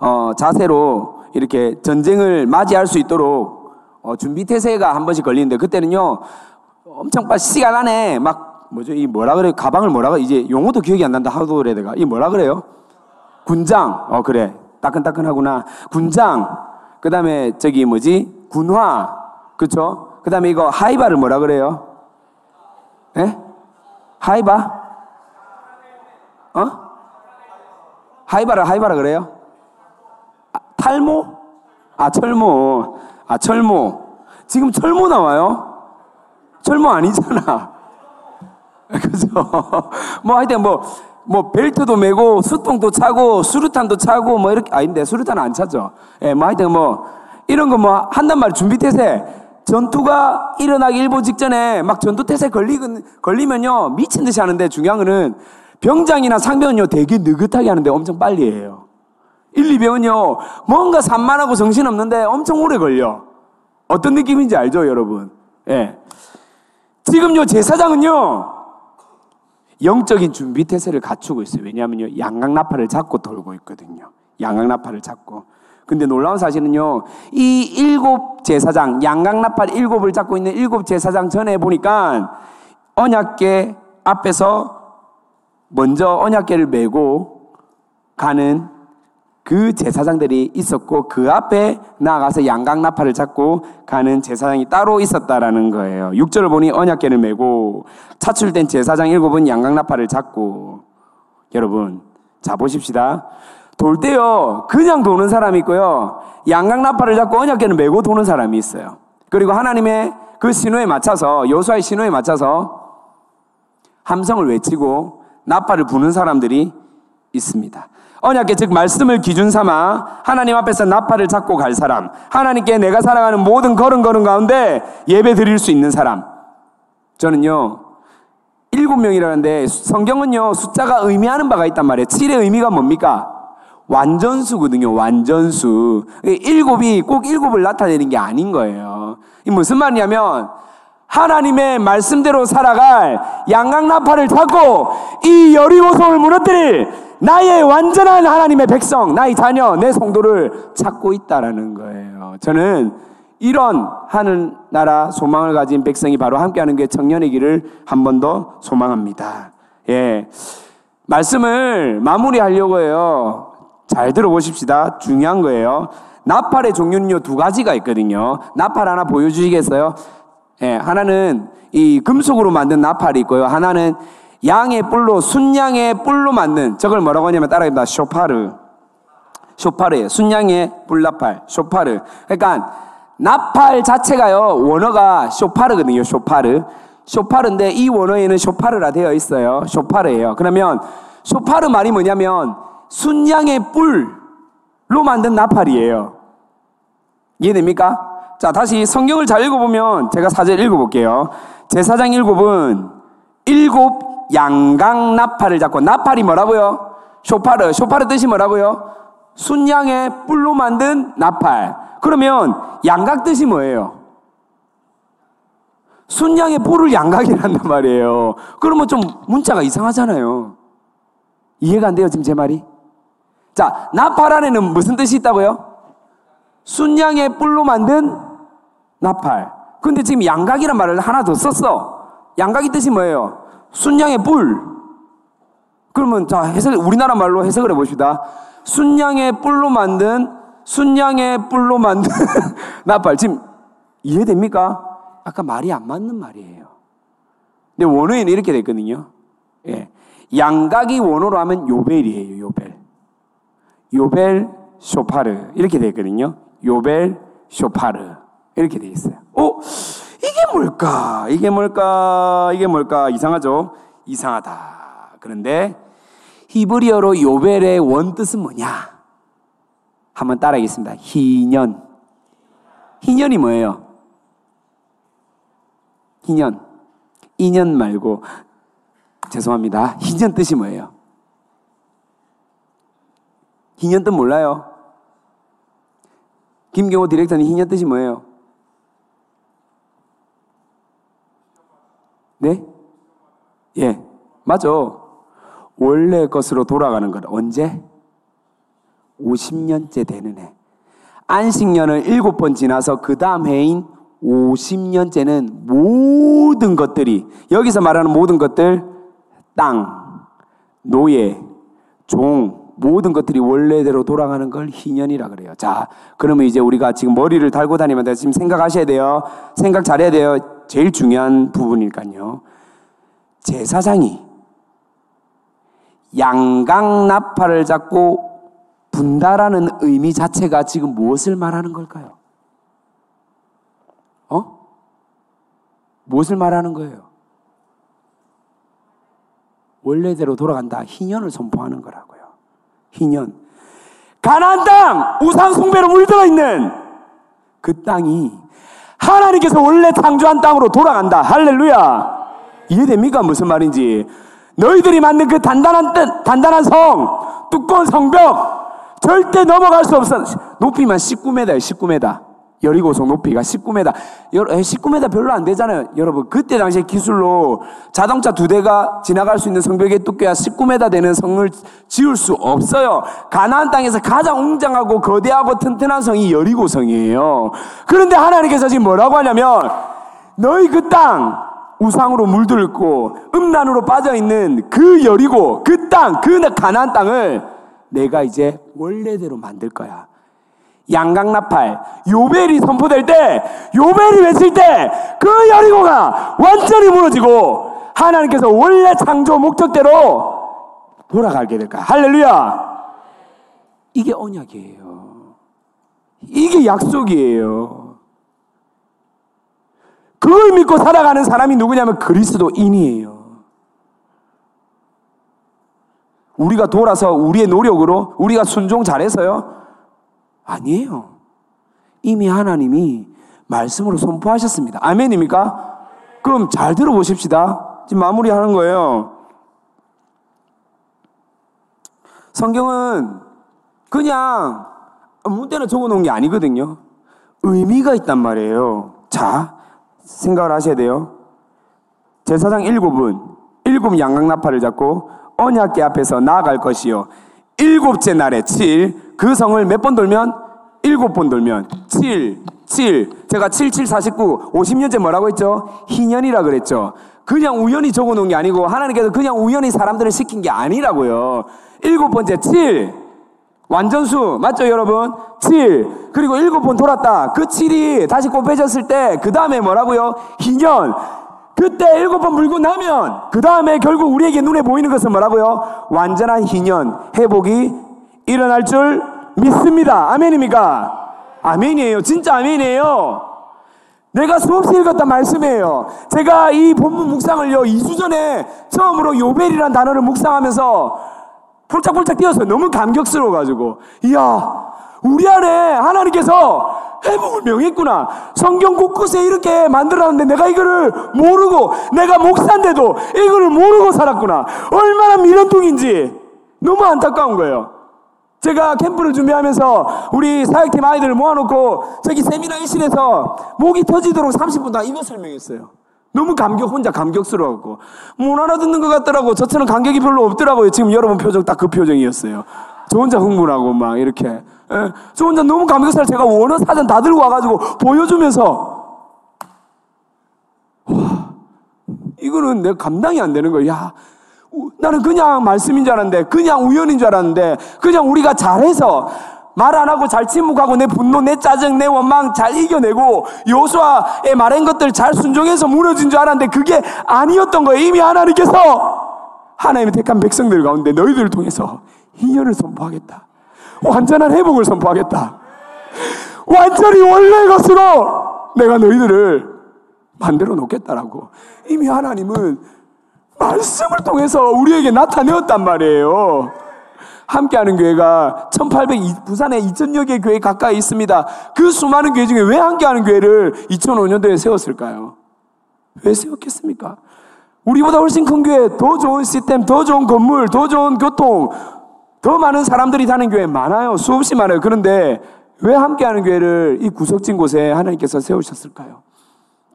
어, 자세로 이렇게 전쟁을 맞이할 수 있도록 어, 준비 태세가 한 번씩 걸리는데 그때는요 엄청 빨리 시간 안에 막 뭐죠? 이 뭐라 그래? 가방을 뭐라 그래? 이제 용어도 기억이 안 난다 하도 그래 내가. 이 뭐라 그래요? 군장. 어 그래. 따끈따끈하구나. 군장. 그 다음에 저기 뭐지? 군화. 그쵸? 그 다음에 이거 하이바를 뭐라 그래요? 예? 하이바? 어? 하이바를 하이바라 그래요 탈모? 아, 철모. 아, 철모. 지금 철모 나와요? 철모 아니잖아. <laughs> 그죠? 뭐 하여튼 뭐, 뭐 벨트도 메고 수통도 차고 수류탄도 차고 뭐 이렇게 아닌데 수류탄은 안 차죠. 예, 뭐 하여튼 뭐 이런 거 뭐 한단 말 준비 태세. 전투가 일어나기 일보 직전에 막 전투 태세 걸리, 걸리면요 미친 듯이 하는데 중요한 거는 병장이나 상병은요 되게 느긋하게 하는데 엄청 빨리 해요. 1, 2병은요, 뭔가 산만하고 정신없는데 엄청 오래 걸려. 어떤 느낌인지 알죠, 여러분? 예. 지금 요, 제사장은요, 영적인 준비 태세를 갖추고 있어요. 왜냐하면요, 양강나팔을 잡고 돌고 있거든요. 양강나팔을 잡고. 근데 놀라운 사실은요, 이 일곱 제사장, 양강나팔 일곱을 잡고 있는 일곱 제사장 전에 보니까 언약계 앞에서 먼저 언약계를 메고 가는 그 제사장들이 있었고 그 앞에 나가서 양강나팔을 잡고 가는 제사장이 따로 있었다라는 거예요. 6절을 보니 언약계를 메고 차출된 제사장 일곱은 양강나팔을 잡고 여러분 자 보십시다. 돌 때요 그냥 도는 사람이 있고요 양강나팔을 잡고 언약계를 메고 도는 사람이 있어요. 그리고 하나님의 그 신호에 맞춰서 여수아의 신호에 맞춰서 함성을 외치고 나팔을 부는 사람들이 있습니다. 언약계 즉 말씀을 기준 삼아 하나님 앞에서 나팔을 잡고 갈 사람, 하나님께 내가 살아가는 모든 걸음걸음 가운데 예배 드릴 수 있는 사람. 저는요, 일곱 명이라는데 성경은요, 숫자가 의미하는 바가 있단 말이에요. 7의 의미가 뭡니까? 완전수거든요, 완전수. 일곱이 꼭 일곱을 나타내는 게 아닌 거예요. 이 무슨 말이냐면, 하나님의 말씀대로 살아갈 양강 나팔을 잡고 이 여리고성을 무너뜨릴 나의 완전한 하나님의 백성, 나의 자녀, 내 성도를 찾고 있다라는 거예요. 저는 이런 하는 나라 소망을 가진 백성이 바로 함께하는 게 청년이기를 한번 더 소망합니다. 예. 말씀을 마무리하려고 해요. 잘 들어보십시다. 중요한 거예요. 나팔의 종류는요, 두 가지가 있거든요. 나팔 하나 보여주시겠어요? 예, 하나는 이 금속으로 만든 나팔이 있고요. 하나는 양의 뿔로 순양의 뿔로 만든 저걸 뭐라고 하냐면 따라합니다. 쇼파르. 쇼파르예요. 순양의 뿔나팔. 쇼파르. 그러니까 나팔 자체가요. 원어가 쇼파르거든요. 쇼파르. 쇼파르인데 이 원어에는 쇼파르라 되어 있어요. 쇼파르예요. 그러면 쇼파르 말이 뭐냐면 순양의 뿔로 만든 나팔이에요. 이해됩니까? 자, 다시 성경을 잘 읽어보면 제가 사절 읽어볼게요. 제사장 일곱은 일곱 양강 나팔을 잡고 나팔이 뭐라고요? 쇼파르. 쇼파르 뜻이 뭐라고요? 순양의 뿔로 만든 나팔. 그러면 양각 뜻이 뭐예요? 순양의 뿔을 양각이란단 말이에요. 그러면 좀 문자가 이상하잖아요. 이해가 안 돼요, 지금 제 말이? 자, 나팔 안에는 무슨 뜻이 있다고요? 순양의 뿔로 만든 나팔. 근데 지금 양각이란 말을 하나 더 썼어. 양각이 뜻이 뭐예요? 순양의 뿔. 그러면 자, 해석, 우리나라 말로 해석을 해봅시다. 순양의 뿔로 만든, 순양의 뿔로 만든 <laughs> 나팔. 지금 이해됩니까? 아까 말이 안 맞는 말이에요. 근데 원어에는 이렇게 됐거든요. 예. 양각이 원어로 하면 요벨이에요, 요벨. 요벨 쇼파르. 이렇게 됐거든요. 요벨 쇼파르. 이렇게 돼 있어요. 어? 뭘까? 이게 뭘까? 이게 뭘까? 이상하죠? 이상하다. 그런데 히브리어로 요벨의 원뜻은 뭐냐? 한번 따라하겠습니다. 희년. 희년이 뭐예요? 희년. 인연 말고 죄송합니다. 희년 뜻이 뭐예요? 희년 뜻 몰라요? 김경호 디렉터는 희년 뜻이 뭐예요? 네? 예, 맞아. 원래 것으로 돌아가는 것. 언제? 50년째 되는 해. 안식년을 일곱 번 지나서 그 다음 해인 50년째는 모든 것들이, 여기서 말하는 모든 것들, 땅, 노예, 종, 모든 것들이 원래대로 돌아가는 걸 희년이라 그래요. 자, 그러면 이제 우리가 지금 머리를 달고 다니면 지금 생각하셔야 돼요. 생각 잘해야 돼요. 제일 중요한 부분이니까요. 제사장이 양강나팔을 잡고 분다라는 의미 자체가 지금 무엇을 말하는 걸까요? 어? 무엇을 말하는 거예요? 원래대로 돌아간다. 희년을 선포하는 거라고요. 희년. 가나안 땅 우상 숭배로 물들어 있는 그 땅이 하나님께서 원래 창조한 땅으로 돌아간다. 할렐루야. 이해됩니까? 무슨 말인지. 너희들이 만든 그 단단한 뜻, 단단한 성, 두꺼운 성벽, 절대 넘어갈 수 없어. 높이만 19m예요, 19m. 여리고성 높이가 19m. 19m 별로 안 되잖아요. 여러분, 그때 당시에 기술로 자동차 두 대가 지나갈 수 있는 성벽의 두께가 19m 되는 성을 지을 수 없어요. 가나안 땅에서 가장 웅장하고 거대하고 튼튼한 성이 여리고성이에요. 그런데 하나님께서 지금 뭐라고 하냐면 너희 그 땅 우상으로 물들고 음란으로 빠져 있는 그 여리고 그 땅, 그 가나안 땅을 내가 이제 원래대로 만들 거야. 양강나팔, 요벨이 선포될 때, 요벨이 외칠 때, 그 여리고가 완전히 무너지고, 하나님께서 원래 창조 목적대로 돌아가게 될까. 할렐루야! 이게 언약이에요. 이게 약속이에요. 그걸 믿고 살아가는 사람이 누구냐면 그리스도인이에요. 우리가 돌아서 우리의 노력으로, 우리가 순종 잘해서요, 아니에요. 이미 하나님이 말씀으로 선포하셨습니다. 아멘입니까? 그럼 잘 들어보십시다. 지금 마무리하는 거예요. 성경은 그냥 아무 때나 적어 놓은 게 아니거든요. 의미가 있단 말이에요. 자, 생각을 하셔야 돼요. 제사장 일곱은 일곱 양강나팔을 잡고 언약계 앞에서 나아갈 것이요. 일곱째 날에 칠, 그 성을 몇 번 돌면? 일곱 번 돌면 7, 7. 제가 7, 7, 49, 50년째 뭐라고 했죠? 희년이라 그랬죠. 그냥 우연히 적어 놓은 게 아니고 하나님께서 그냥 우연히 사람들을 시킨 게 아니라고요. 일곱 번째 7. 완전수 맞죠 여러분? 7 그리고 일곱 번 돌았다 그 7이 다시 곱해졌을 때 그 다음에 뭐라고요? 희년 그때 일곱 번 물고 나면 그 다음에 결국 우리에게 눈에 보이는 것은 뭐라고요? 완전한 희년 회복이 일어날 줄 믿습니다. 아멘입니까? 아멘이에요. 진짜 아멘이에요. 내가 수없이 읽었던 말씀이에요. 제가 이 본문 묵상을요, 2주 전에 처음으로 요벨이란 단어를 묵상하면서 폴짝폴짝 뛰어서 너무 감격스러워가지고, 이야, 우리 안에 하나님께서 회복을 명했구나. 성경 곳곳에 이렇게 만들었는데 내가 이거를 모르고, 내가 목사인데도 이거를 모르고 살았구나. 얼마나 미련통인지 너무 안타까운 거예요. 제가 캠프를 준비하면서 우리 사역팀 아이들을 모아놓고 저기 세미나 일실에서 목이 터지도록 30분 다 이거 설명했어요. 너무 감격, 혼자 감격스러웠고. 못 알아듣는 것 같더라고. 저처럼 감격이 별로 없더라고요. 지금 여러분 표정 딱 그 표정이었어요. 저 혼자 흥분하고 막 이렇게. 예, 저 혼자 너무 감격스러워. 제가 원어 사전 다 들고 와가지고 보여주면서. 와, 이거는 내가 감당이 안 되는 거야. 야, 나는 그냥 말씀인 줄 알았는데, 그냥 우연인 줄 알았는데, 그냥 우리가 잘해서 말 안 하고 잘 침묵하고 내 분노, 내 짜증, 내 원망 잘 이겨내고 요수아의 말한 것들 잘 순종해서 무너진 줄 알았는데 그게 아니었던 거예요. 이미 하나님께서 하나님의 택한 백성들 가운데 너희들을 통해서 희년을 선포하겠다. 완전한 회복을 선포하겠다. 완전히 원래 것으로 내가 너희들을 만들어 놓겠다라고. 이미 하나님은 말씀을 통해서 우리에게 나타내었단 말이에요. 함께하는 교회가 1800 부산에 2000여 개 교회 가까이 있습니다. 그 수많은 교회 중에 왜 함께하는 교회를 2005년도에 세웠을까요? 왜 세웠겠습니까? 우리보다 훨씬 큰 교회, 더 좋은 시스템, 더 좋은 건물, 더 좋은 교통, 더 많은 사람들이 사는 교회 많아요. 수없이 많아요. 그런데 왜 함께하는 교회를 이 구석진 곳에 하나님께서 세우셨을까요?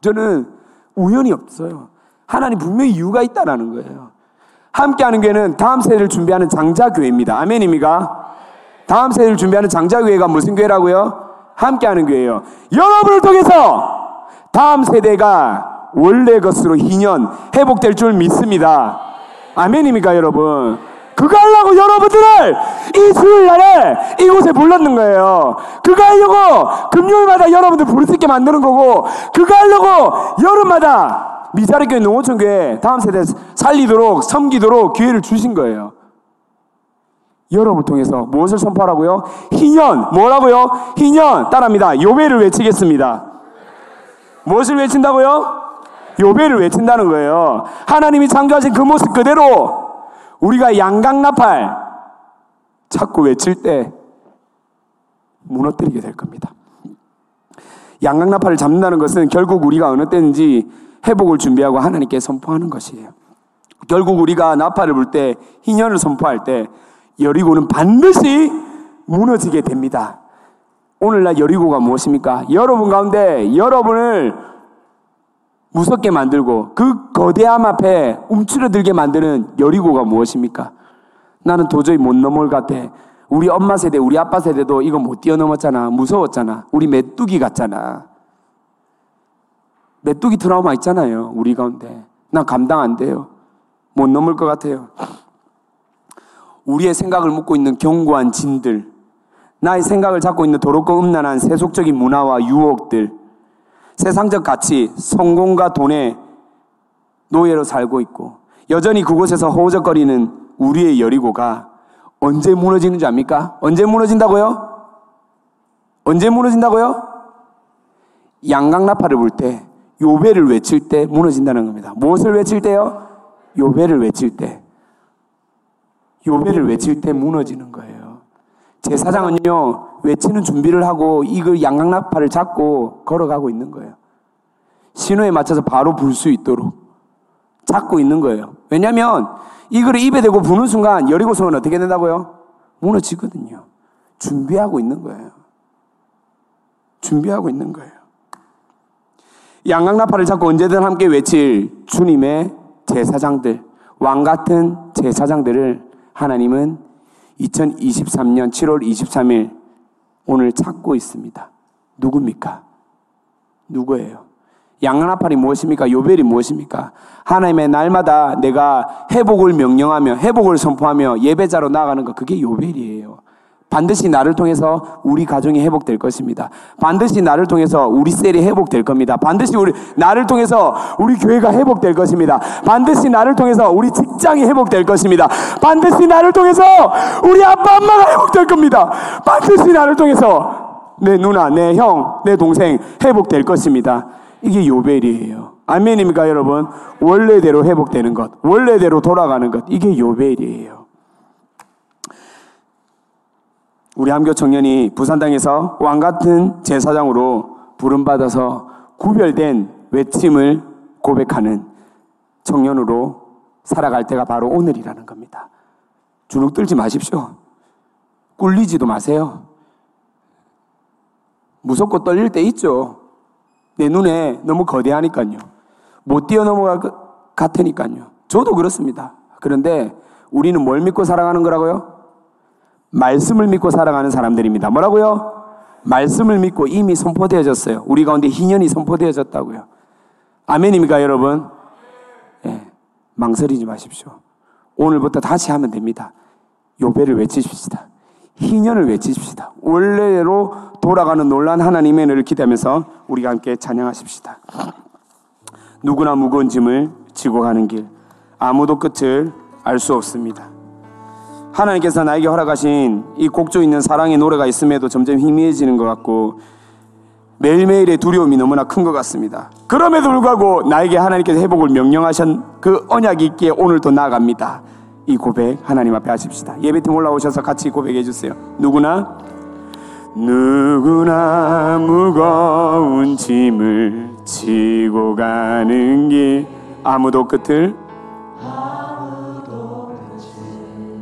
저는 우연이 없어요. 하나님 분명히 이유가 있다라는 거예요. 함께하는 교회는 다음 세대를 준비하는 장자교회입니다. 아멘입니까? 다음 세대를 준비하는 장자교회가 무슨 교회라고요? 함께하는 교회예요. 여러분을 통해서 다음 세대가 원래 것으로 희년 회복될 줄 믿습니다. 아멘입니까, 여러분? 그거 하려고 여러분들을 이 주일날에 이곳에 불렀는 거예요. 그거 하려고 금요일마다 여러분들 부를 수 있게 만드는 거고, 그거 하려고 여름마다 미사리교회 농어촌 교회 다음 세대 살리도록 섬기도록 기회를 주신 거예요. 여러분을 통해서 무엇을 선포하라고요? 희년 뭐라고요? 희년 따라합니다. 요배를 외치겠습니다. 무엇을 외친다고요? 요배를 외친다는 거예요. 하나님이 창조하신 그 모습 그대로 우리가 양강나팔 자꾸 외칠 때 무너뜨리게 될 겁니다. 양강나팔을 잡는다는 것은 결국 우리가 어느 때인지 회복을 준비하고 하나님께 선포하는 것이에요. 결국 우리가 나팔을 불 때, 희년을 선포할 때, 여리고는 반드시 무너지게 됩니다. 오늘날 여리고가 무엇입니까? 여러분 가운데 여러분을 무섭게 만들고 그 거대함 앞에 움츠러들게 만드는 여리고가 무엇입니까? 나는 도저히 못 넘을 것 같아. 우리 엄마 세대, 우리 아빠 세대도 이거 못 뛰어넘었잖아. 무서웠잖아. 우리 메뚜기 같잖아. 메뚜기 트라우마 있잖아요. 우리 가운데. 나 감당 안 돼요. 못 넘을 것 같아요. 우리의 생각을 묻고 있는 견고한 진들, 나의 생각을 잡고 있는 도롭고 음란한 세속적인 문화와 유혹들, 세상적 가치, 성공과 돈의 노예로 살고 있고, 여전히 그곳에서 호적거리는 우리의 여리고가 언제 무너지는 줄 압니까? 언제 무너진다고요? 언제 무너진다고요? 양강나팔을 불 때, 요배를 외칠 때 무너진다는 겁니다. 무엇을 외칠 때요? 요배를 외칠 때. 요배를 외칠 때 무너지는 거예요. 제사장은요, 외치는 준비를 하고 이걸 양강나팔을 잡고 걸어가고 있는 거예요. 신호에 맞춰서 바로 불 수 있도록 잡고 있는 거예요. 왜냐하면 이걸 입에 대고 부는 순간 여리고성은 어떻게 된다고요? 무너지거든요. 준비하고 있는 거예요. 준비하고 있는 거예요. 양강나팔을 잡고 언제든 함께 외칠 주님의 제사장들, 왕 같은 제사장들을 하나님은 2023년 7월 23일 오늘 찾고 있습니다. 누굽니까? 누구예요? 양나팔이 무엇입니까? 요벨이 무엇입니까? 하나님의 날마다 내가 회복을 명령하며 회복을 선포하며 예배자로 나아가는 것 그게 요벨이에요. 반드시 나를 통해서 우리 가정이 회복될 것입니다. 반드시 나를 통해서 우리 셀이 회복될 겁니다. 반드시 우리 나를 통해서 우리 교회가 회복될 것입니다. 반드시 나를 통해서 우리 직장이 회복될 것입니다. 반드시 나를 통해서 우리 아빠 엄마가 회복될 겁니다. 반드시 나를 통해서 내 누나, 내 형, 내 동생 회복될 것입니다. 이게 요벨이에요. 아멘입니까, 여러분? 원래대로 회복되는 것, 원래대로 돌아가는 것, 이게 요벨이에요. 우리 함교 청년이 부산당에서 왕 같은 제사장으로 부름받아서 구별된 외침을 고백하는 청년으로 살아갈 때가 바로 오늘이라는 겁니다. 주눅 들지 마십시오. 꿀리지도 마세요. 무섭고 떨릴 때 있죠. 내 눈에 너무 거대하니까요. 못 뛰어넘어갈 것 같으니까요. 저도 그렇습니다. 그런데 우리는 뭘 믿고 살아가는 거라고요? 말씀을 믿고 살아가는 사람들입니다. 뭐라고요? 말씀을 믿고 이미 선포되어졌어요. 우리 가운데 희년이 선포되어졌다고요. 아멘입니까, 여러분? 예, 망설이지 마십시오. 오늘부터 다시 하면 됩니다. 요배를 외치십시다. 희년을 외치십시다. 원래로 돌아가는 놀란 하나님의 은혜를 기대하면서 우리가 함께 찬양하십시다. 누구나 무거운 짐을 지고 가는 길, 아무도 끝을 알 수 없습니다. 하나님께서 나에게 허락하신 이 곡조 있는 사랑의 노래가 있음에도 점점 희미해지는 것 같고 매일매일의 두려움이 너무나 큰 것 같습니다. 그럼에도 불구하고 나에게 하나님께서 회복을 명령하신 그 언약이 있기에 오늘도 나아갑니다. 이 고백 하나님 앞에 하십시다. 예배팀 올라오셔서 같이 고백해 주세요. 누구나 누구나 무거운 짐을 지고 가는 길 아무도 끝을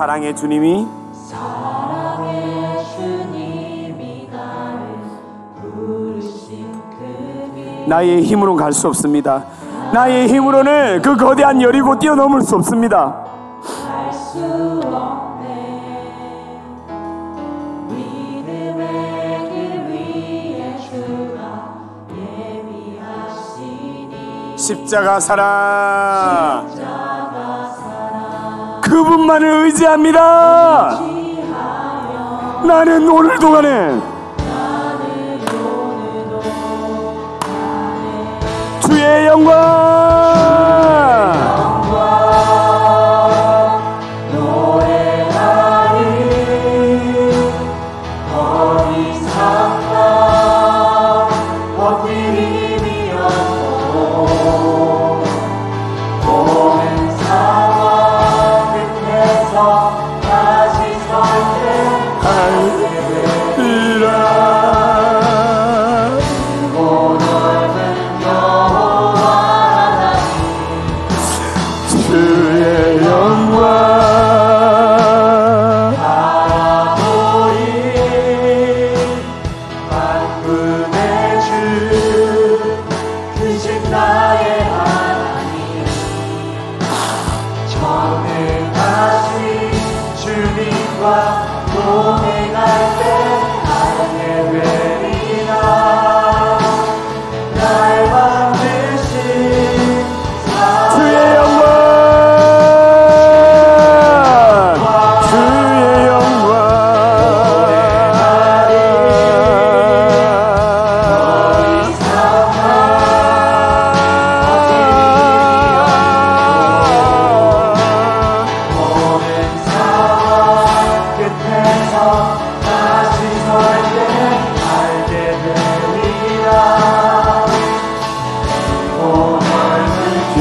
사랑의 주님이 나의 힘으로 갈 수 없습니다. 나의 힘으로는 그 거대한 여리고 뛰어넘을 수 없습니다. 십자가 사랑 그분만을 의지합니다. 나는 오늘 동안에 주의 영광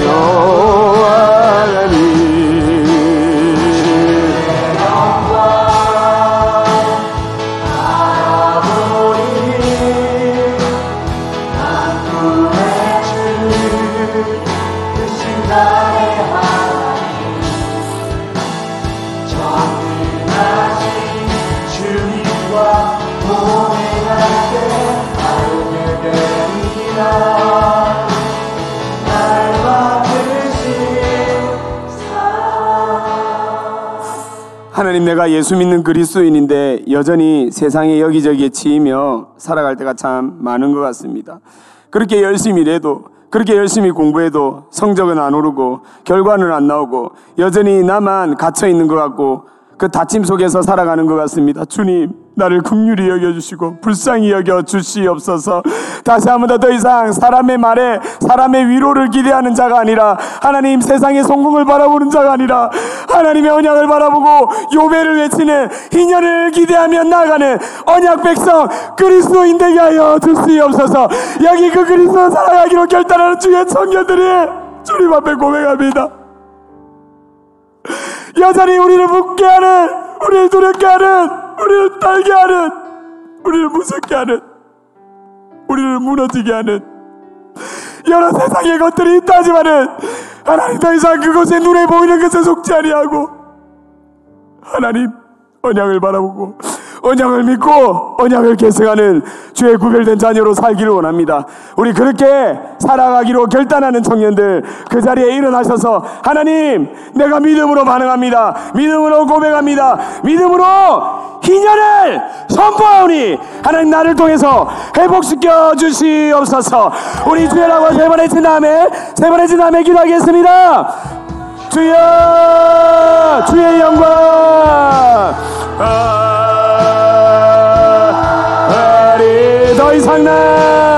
하 예수 믿는 그리스도인인데 여전히 세상에 여기저기에 치이며 살아갈 때가 참 많은 것 같습니다. 그렇게 열심히 일해도 그렇게 열심히 공부해도 성적은 안 오르고 결과는 안 나오고 여전히 나만 갇혀 있는 것 같고 그 다짐 속에서 살아가는 것 같습니다. 주님, 나를 긍휼히 여겨주시고 불쌍히 여겨 주시옵소서. 다시 한번더더 이상 사람의 말에 사람의 위로를 기대하는 자가 아니라 하나님 세상의 성공을 바라보는 자가 아니라 하나님의 언약을 바라보고 요배를 외치는 희년을 기대하며 나가는 언약 백성 그리스도인 되게 하여 주시옵소서. 여기 그 그리스도 살아가기로 결단하는 주의 청년들이 주님 앞에 고백합니다. 여전히 우리를 묻게 하는, 우리를 두렵게 하는, 우리를 떨게 하는, 우리를 무섭게 하는, 우리를 무너지게 하는 여러 세상의 것들이 있다 하지만은 하나님 더 이상 그것에 눈에 보이는 것에 속지 아니하고 하나님 언약을 바라보고 언약을 믿고 언약을 계승하는 주의 구별된 자녀로 살기를 원합니다. 우리 그렇게 살아가기로 결단하는 청년들 그 자리에 일어나셔서 하나님 내가 믿음으로 반응합니다. 믿음으로 고백합니다. 믿음으로 희년을 선포하오니 하나님 나를 통해서 회복시켜 주시옵소서 우리 주여라고 세번 해친 다음에 세번 해친 다음에 기도하겠습니다. 주여 주의 영광 아, 우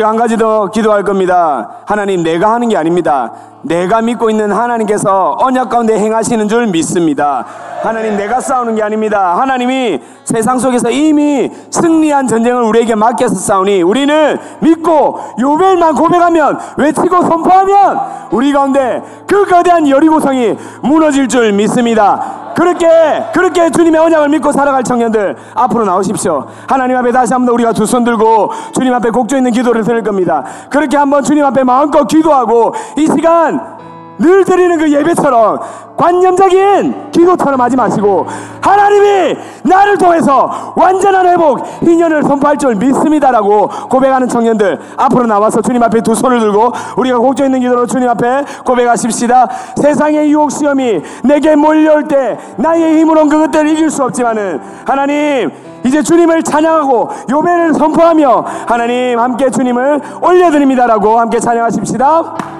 우리가 한 가지 더 기도할 겁니다. 하나님 내가 하는 게 아닙니다. 내가 믿고 있는 하나님께서 언약 가운데 행하시는 줄 믿습니다. 하나님 내가 싸우는 게 아닙니다. 하나님이 세상 속에서 이미 승리한 전쟁을 우리에게 맡겨서 싸우니 우리는 믿고 요벨만 고백하면 외치고 선포하면 우리 가운데 그 거대한 여리고성이 무너질 줄 믿습니다 그렇게 그렇게 주님의 언약을 믿고 살아갈 청년들 앞으로 나오십시오. 하나님 앞에 다시 한번 우리가 두 손 들고 주님 앞에 곡조 있는 기도를 드릴 겁니다. 그렇게 한번 주님 앞에 마음껏 기도하고 이 시간 늘 드리는 그 예배처럼 관념적인 기도처럼 하지 마시고 하나님이 나를 통해서 완전한 회복 희년을 선포할 줄 믿습니다라고 고백하는 청년들 앞으로 나와서 주님 앞에 두 손을 들고 우리가 곡조 있는 기도로 주님 앞에 고백하십시다 세상의 유혹 시험이 내게 몰려올 때 나의 힘으로는 그것들을 이길 수 없지만은 하나님 이제 주님을 찬양하고 요배를 선포하며 하나님 함께 주님을 올려드립니다라고 함께 찬양하십시다.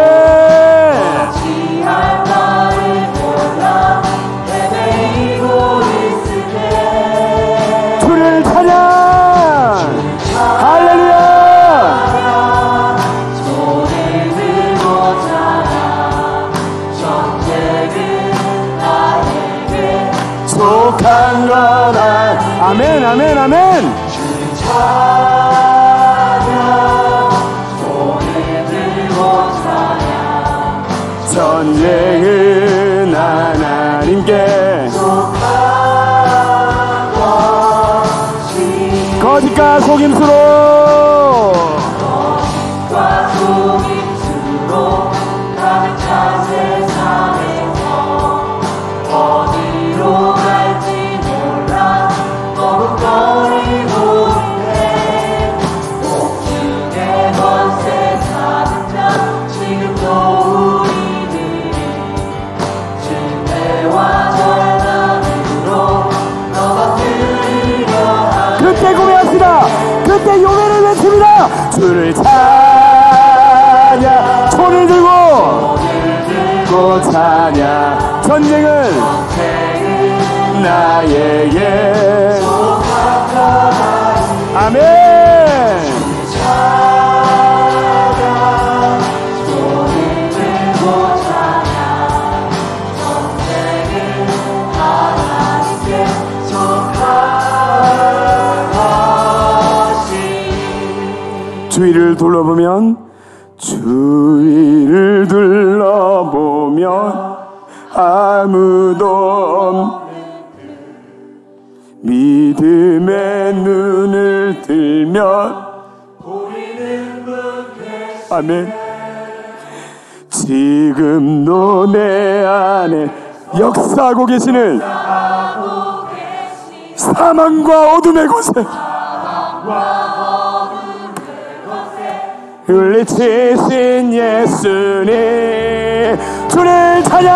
거짓과 속임수로
찬양 손을 들고 들고 찬양 전쟁은 나에게 둘러보면 주위를 둘러보면 아무도 없 믿음의 눈을 들면 아멘. 지금도 내 안에 역사하고 계시는 사망과 어둠의 곳에 흘리치신 예수님 주를 찬양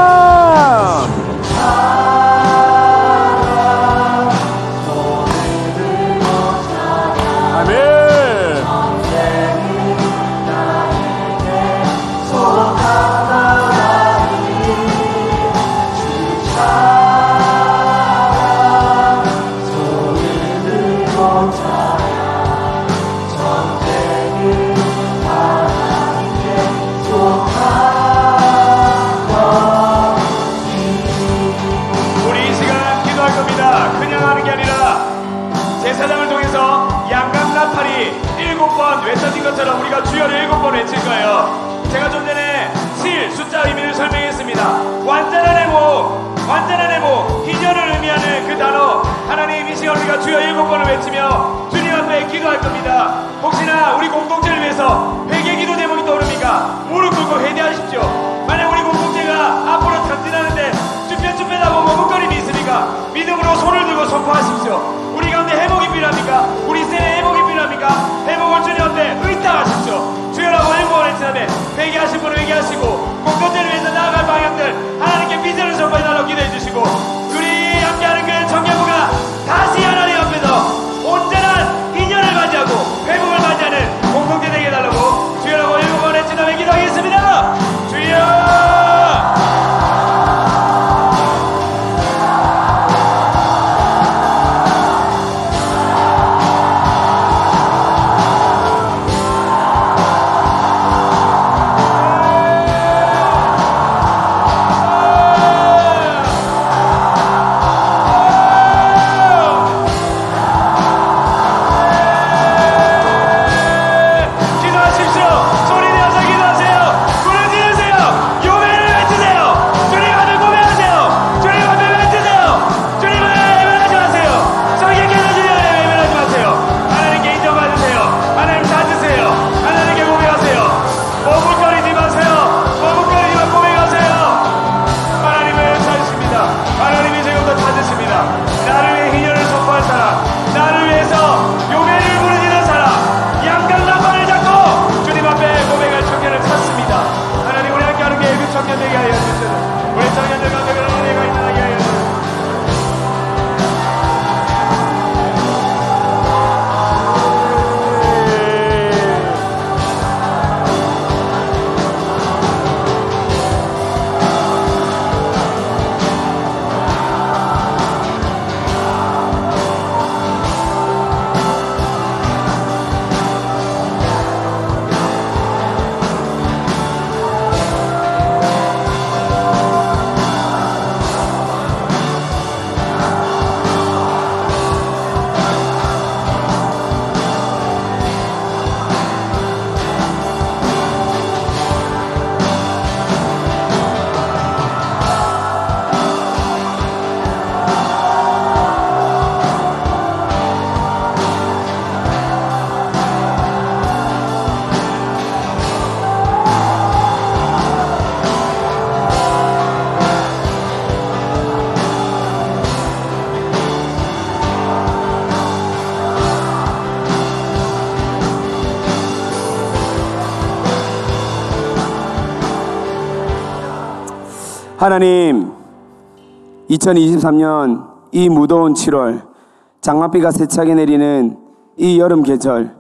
외칠 거예요. 제가 좀 전에 실 숫자 의미를 설명했습니다. 완전한 해모, 완전한 해모, 희년을 의미하는 그 단어 하나님 이 시간 우리가 주여 일곱 번을 외치며 주님 앞에 기도할 겁니다. 혹시나 우리 공동체를 위해서 회개 기도 제목이 떠오릅니까? 무릎 꿇고 회개하십시오. 만약 우리 공동체가 앞으로 전진하는데 쭈뼛쭈뼛하고 머뭇거림이 있으니까 믿음으로 손을 들고 선포하십시오. 우리 가운데 회복이 필요합니까? 우리 세대 회복 회개하신 분은 회개하시고 공동체를 위해서 나아갈 방향들 하나님
2023년 이 무더운 7월 장맛비가 세차게 내리는 이 여름 계절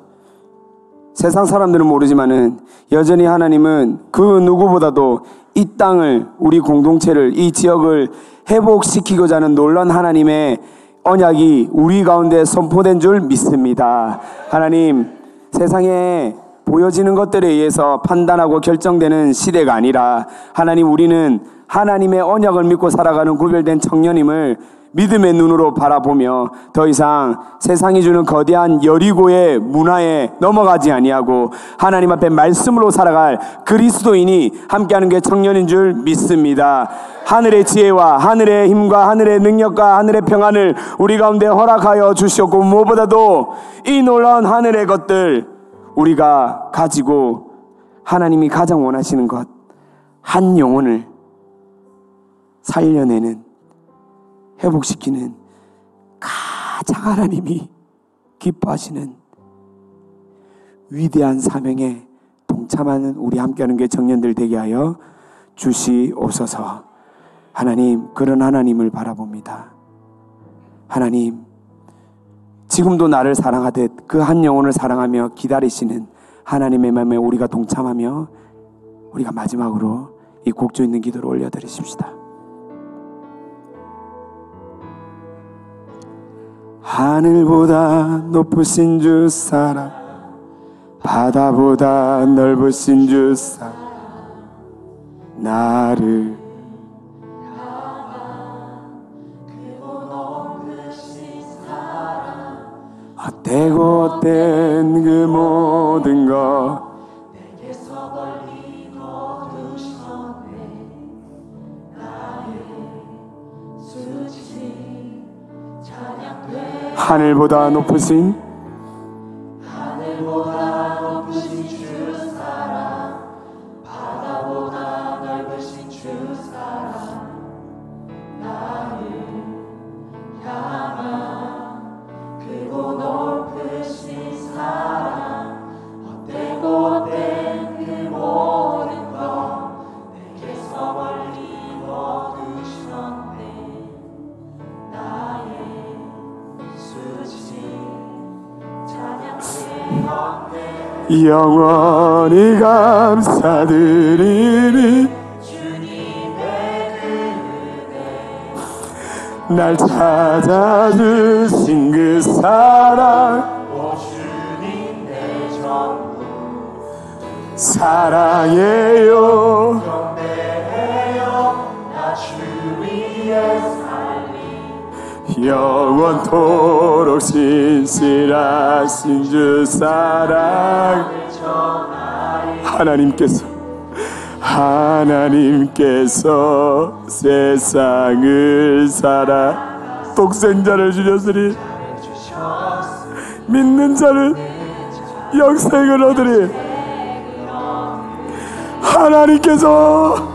세상 사람들은 모르지만은 여전히 하나님은 그 누구보다도 이 땅을 우리 공동체를 이 지역을 회복시키고자 하는 놀란 하나님의 언약이 우리 가운데 선포된 줄 믿습니다. 하나님 세상에 보여지는 것들에 의해서 판단하고 결정되는 시대가 아니라 하나님 우리는 하나님의 언약을 믿고 살아가는 구별된 청년임을 믿음의 눈으로 바라보며 더 이상 세상이 주는 거대한 여리고의 문화에 넘어가지 아니하고 하나님 앞에 말씀으로 살아갈 그리스도인이 함께하는 게 청년인 줄 믿습니다. 하늘의 지혜와 하늘의 힘과 하늘의 능력과 하늘의 평안을 우리 가운데 허락하여 주시었고 무엇보다도 이 놀라운 하늘의 것들 우리가 가지고 하나님이 가장 원하시는 것 한 영혼을 살려내는 회복시키는 가장 하나님이 기뻐하시는 위대한 사명에 동참하는 우리 함께하는 게 청년들 되게 하여 주시옵소서. 하나님 그런 하나님을 바라봅니다. 하나님 지금도 나를 사랑하듯 그 한 영혼을 사랑하며 기다리시는 하나님의 마음에 우리가 동참하며 우리가 마지막으로 이 곡조 있는 기도를 올려드리십시다. 하늘보다 높으신 주 사랑 바다보다 넓으신 주 사랑 나를 헛되고 헛된 그 모든 것 하늘보다 높으신 영원히 감사드리리 날 찾아주신 그 사랑. 사랑해요 영원토록 신실하신 주 사랑. 하나님께서 하나님께서 세상을 살아 독생자를 주셨으니 믿는 자는 영생을 얻으리 하나님께서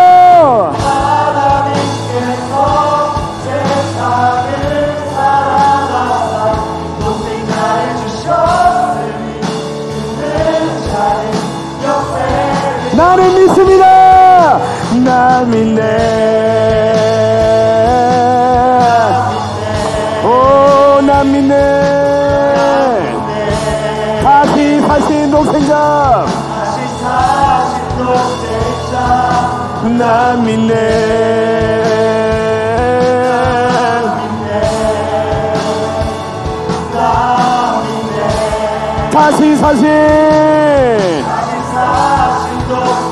나 믿네. 다시 사신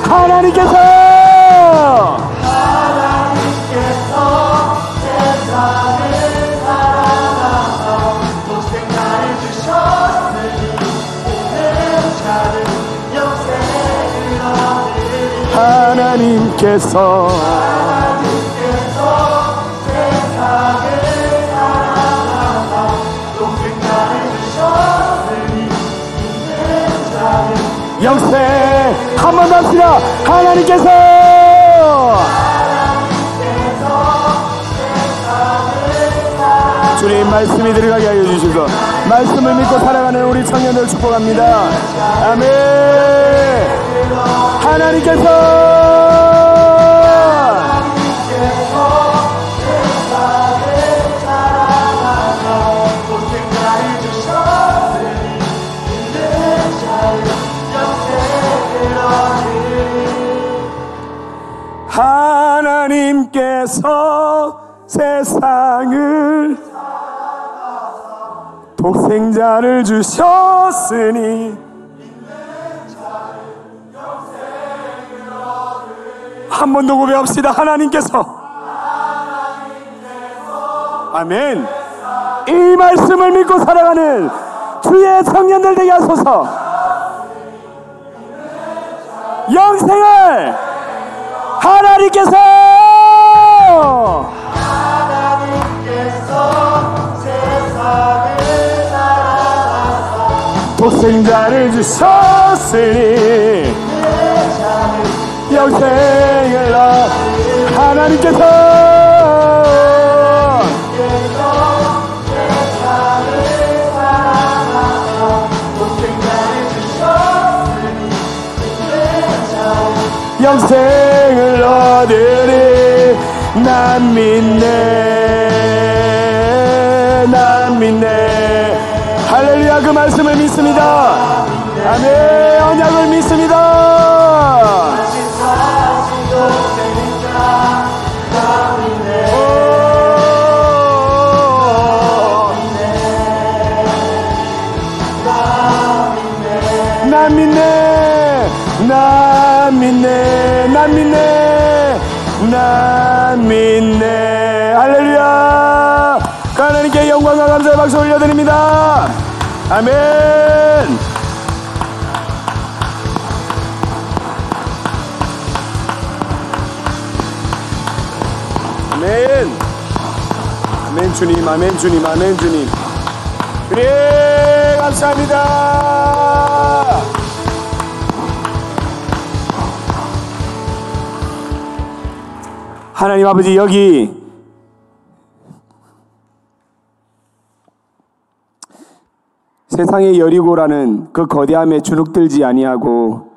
하나님께서 하나님께서. 영생 한번더 합시다 하나님께서. 주님 말씀이 들어가게 하여 주시소 말씀을 믿고 살아가는 우리 청년들 축복합니다. 아멘 하나님께서 하나님께서 세상을 독생자를 주셨으니 한 번 더 고백합시다. 하나님께서. 아멘. 이 말씀을 믿고 살아가는 주의 청년들 되게 하소서. 영생을 하나님께서. 독생자를 주셨으니 영생을 나 하나님께서 영생을 얻으리 난 믿네 난 믿네. 할렐루야 그 말씀을 믿습니다 난 믿네. 난 믿네. 할렐루야. 하나님께 영광과 감사의 박수 올려드립니다. 아멘. 아멘. 아멘 주님. 아멘 주님. 아멘 주님. 그래 감사합니다 하나님 아버지 여기 세상의 여리고라는 그 거대함에 주눅들지 아니하고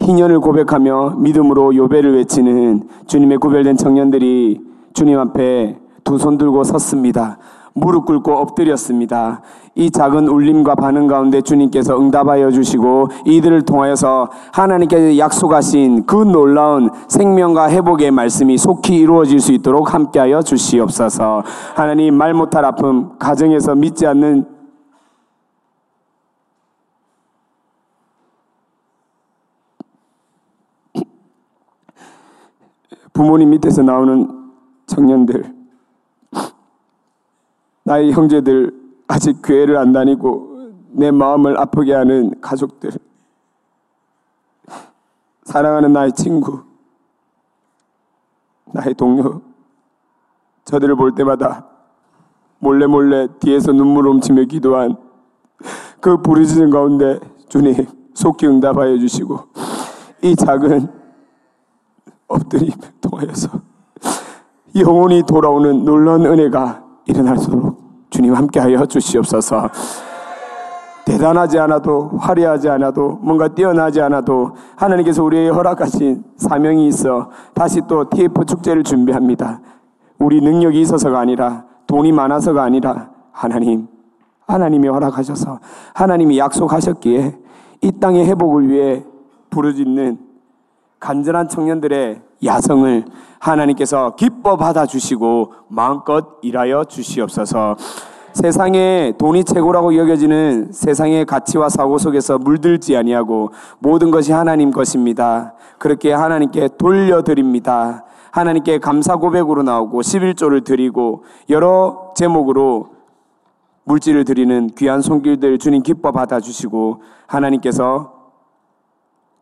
희년을 고백하며 믿음으로 요배를 외치는 주님의 구별된 청년들이 주님 앞에 두 손 들고 섰습니다. 무릎 꿇고 엎드렸습니다. 이 작은 울림과 반응 가운데 주님께서 응답하여 주시고 이들을 통하여서 하나님께서 약속하신 그 놀라운 생명과 회복의 말씀이 속히 이루어질 수 있도록 함께하여 주시옵소서. 하나님 말 못할 아픔, 가정에서 믿지 않는 부모님 밑에서 나오는 청년들, 나의 형제들, 아직 교회를 안 다니고 내 마음을 아프게 하는 가족들, 사랑하는 나의 친구, 나의 동료, 저들을 볼 때마다 몰래 몰래 뒤에서 눈물 훔치며 기도한 그 부르짖은 가운데 주님 속히 응답하여 주시고 이 작은 엎드림 통하여서 영혼이 돌아오는 놀라운 은혜가 일어날 수 있도록 주님 함께하여 주시옵소서. 대단하지 않아도 화려하지 않아도 뭔가 뛰어나지 않아도 하나님께서 우리에게 허락하신 사명이 있어 다시 또 TF 축제를 준비합니다. 우리 능력이 있어서가 아니라 돈이 많아서가 아니라 하나님 하나님이 허락하셔서 하나님이 약속하셨기에 이 땅의 회복을 위해 부르짖는 간절한 청년들의 야성을 하나님께서 기뻐 받아주시고 마음껏 일하여 주시옵소서. 세상에 돈이 최고라고 여겨지는 세상의 가치와 사고 속에서 물들지 아니하고 모든 것이 하나님 것입니다. 그렇게 하나님께 돌려드립니다. 하나님께 감사 고백으로 나오고 11조를 드리고 여러 제목으로 물질을 드리는 귀한 손길들 주님 기뻐 받아주시고 하나님께서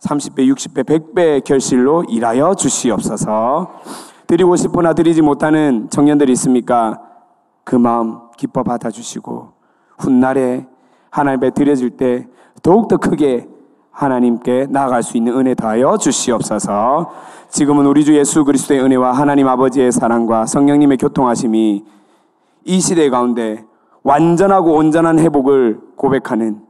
30배, 60배, 100배의 결실로 일하여 주시옵소서. 드리고 싶으나 드리지 못하는 청년들이 있습니까? 그 마음 기뻐 받아주시고 훗날에 하나님 앞에 드려질 때 더욱더 크게 하나님께 나아갈 수 있는 은혜 더하여 주시옵소서. 지금은 우리 주 예수 그리스도의 은혜와 하나님 아버지의 사랑과 성령님의 교통하심이 이 시대 가운데 완전하고 온전한 회복을 고백하는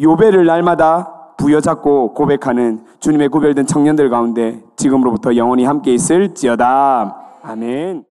요배를 날마다 부여잡고 고백하는 주님의 구별된 청년들 가운데 지금으로부터 영원히 함께 있을지어다. 아멘.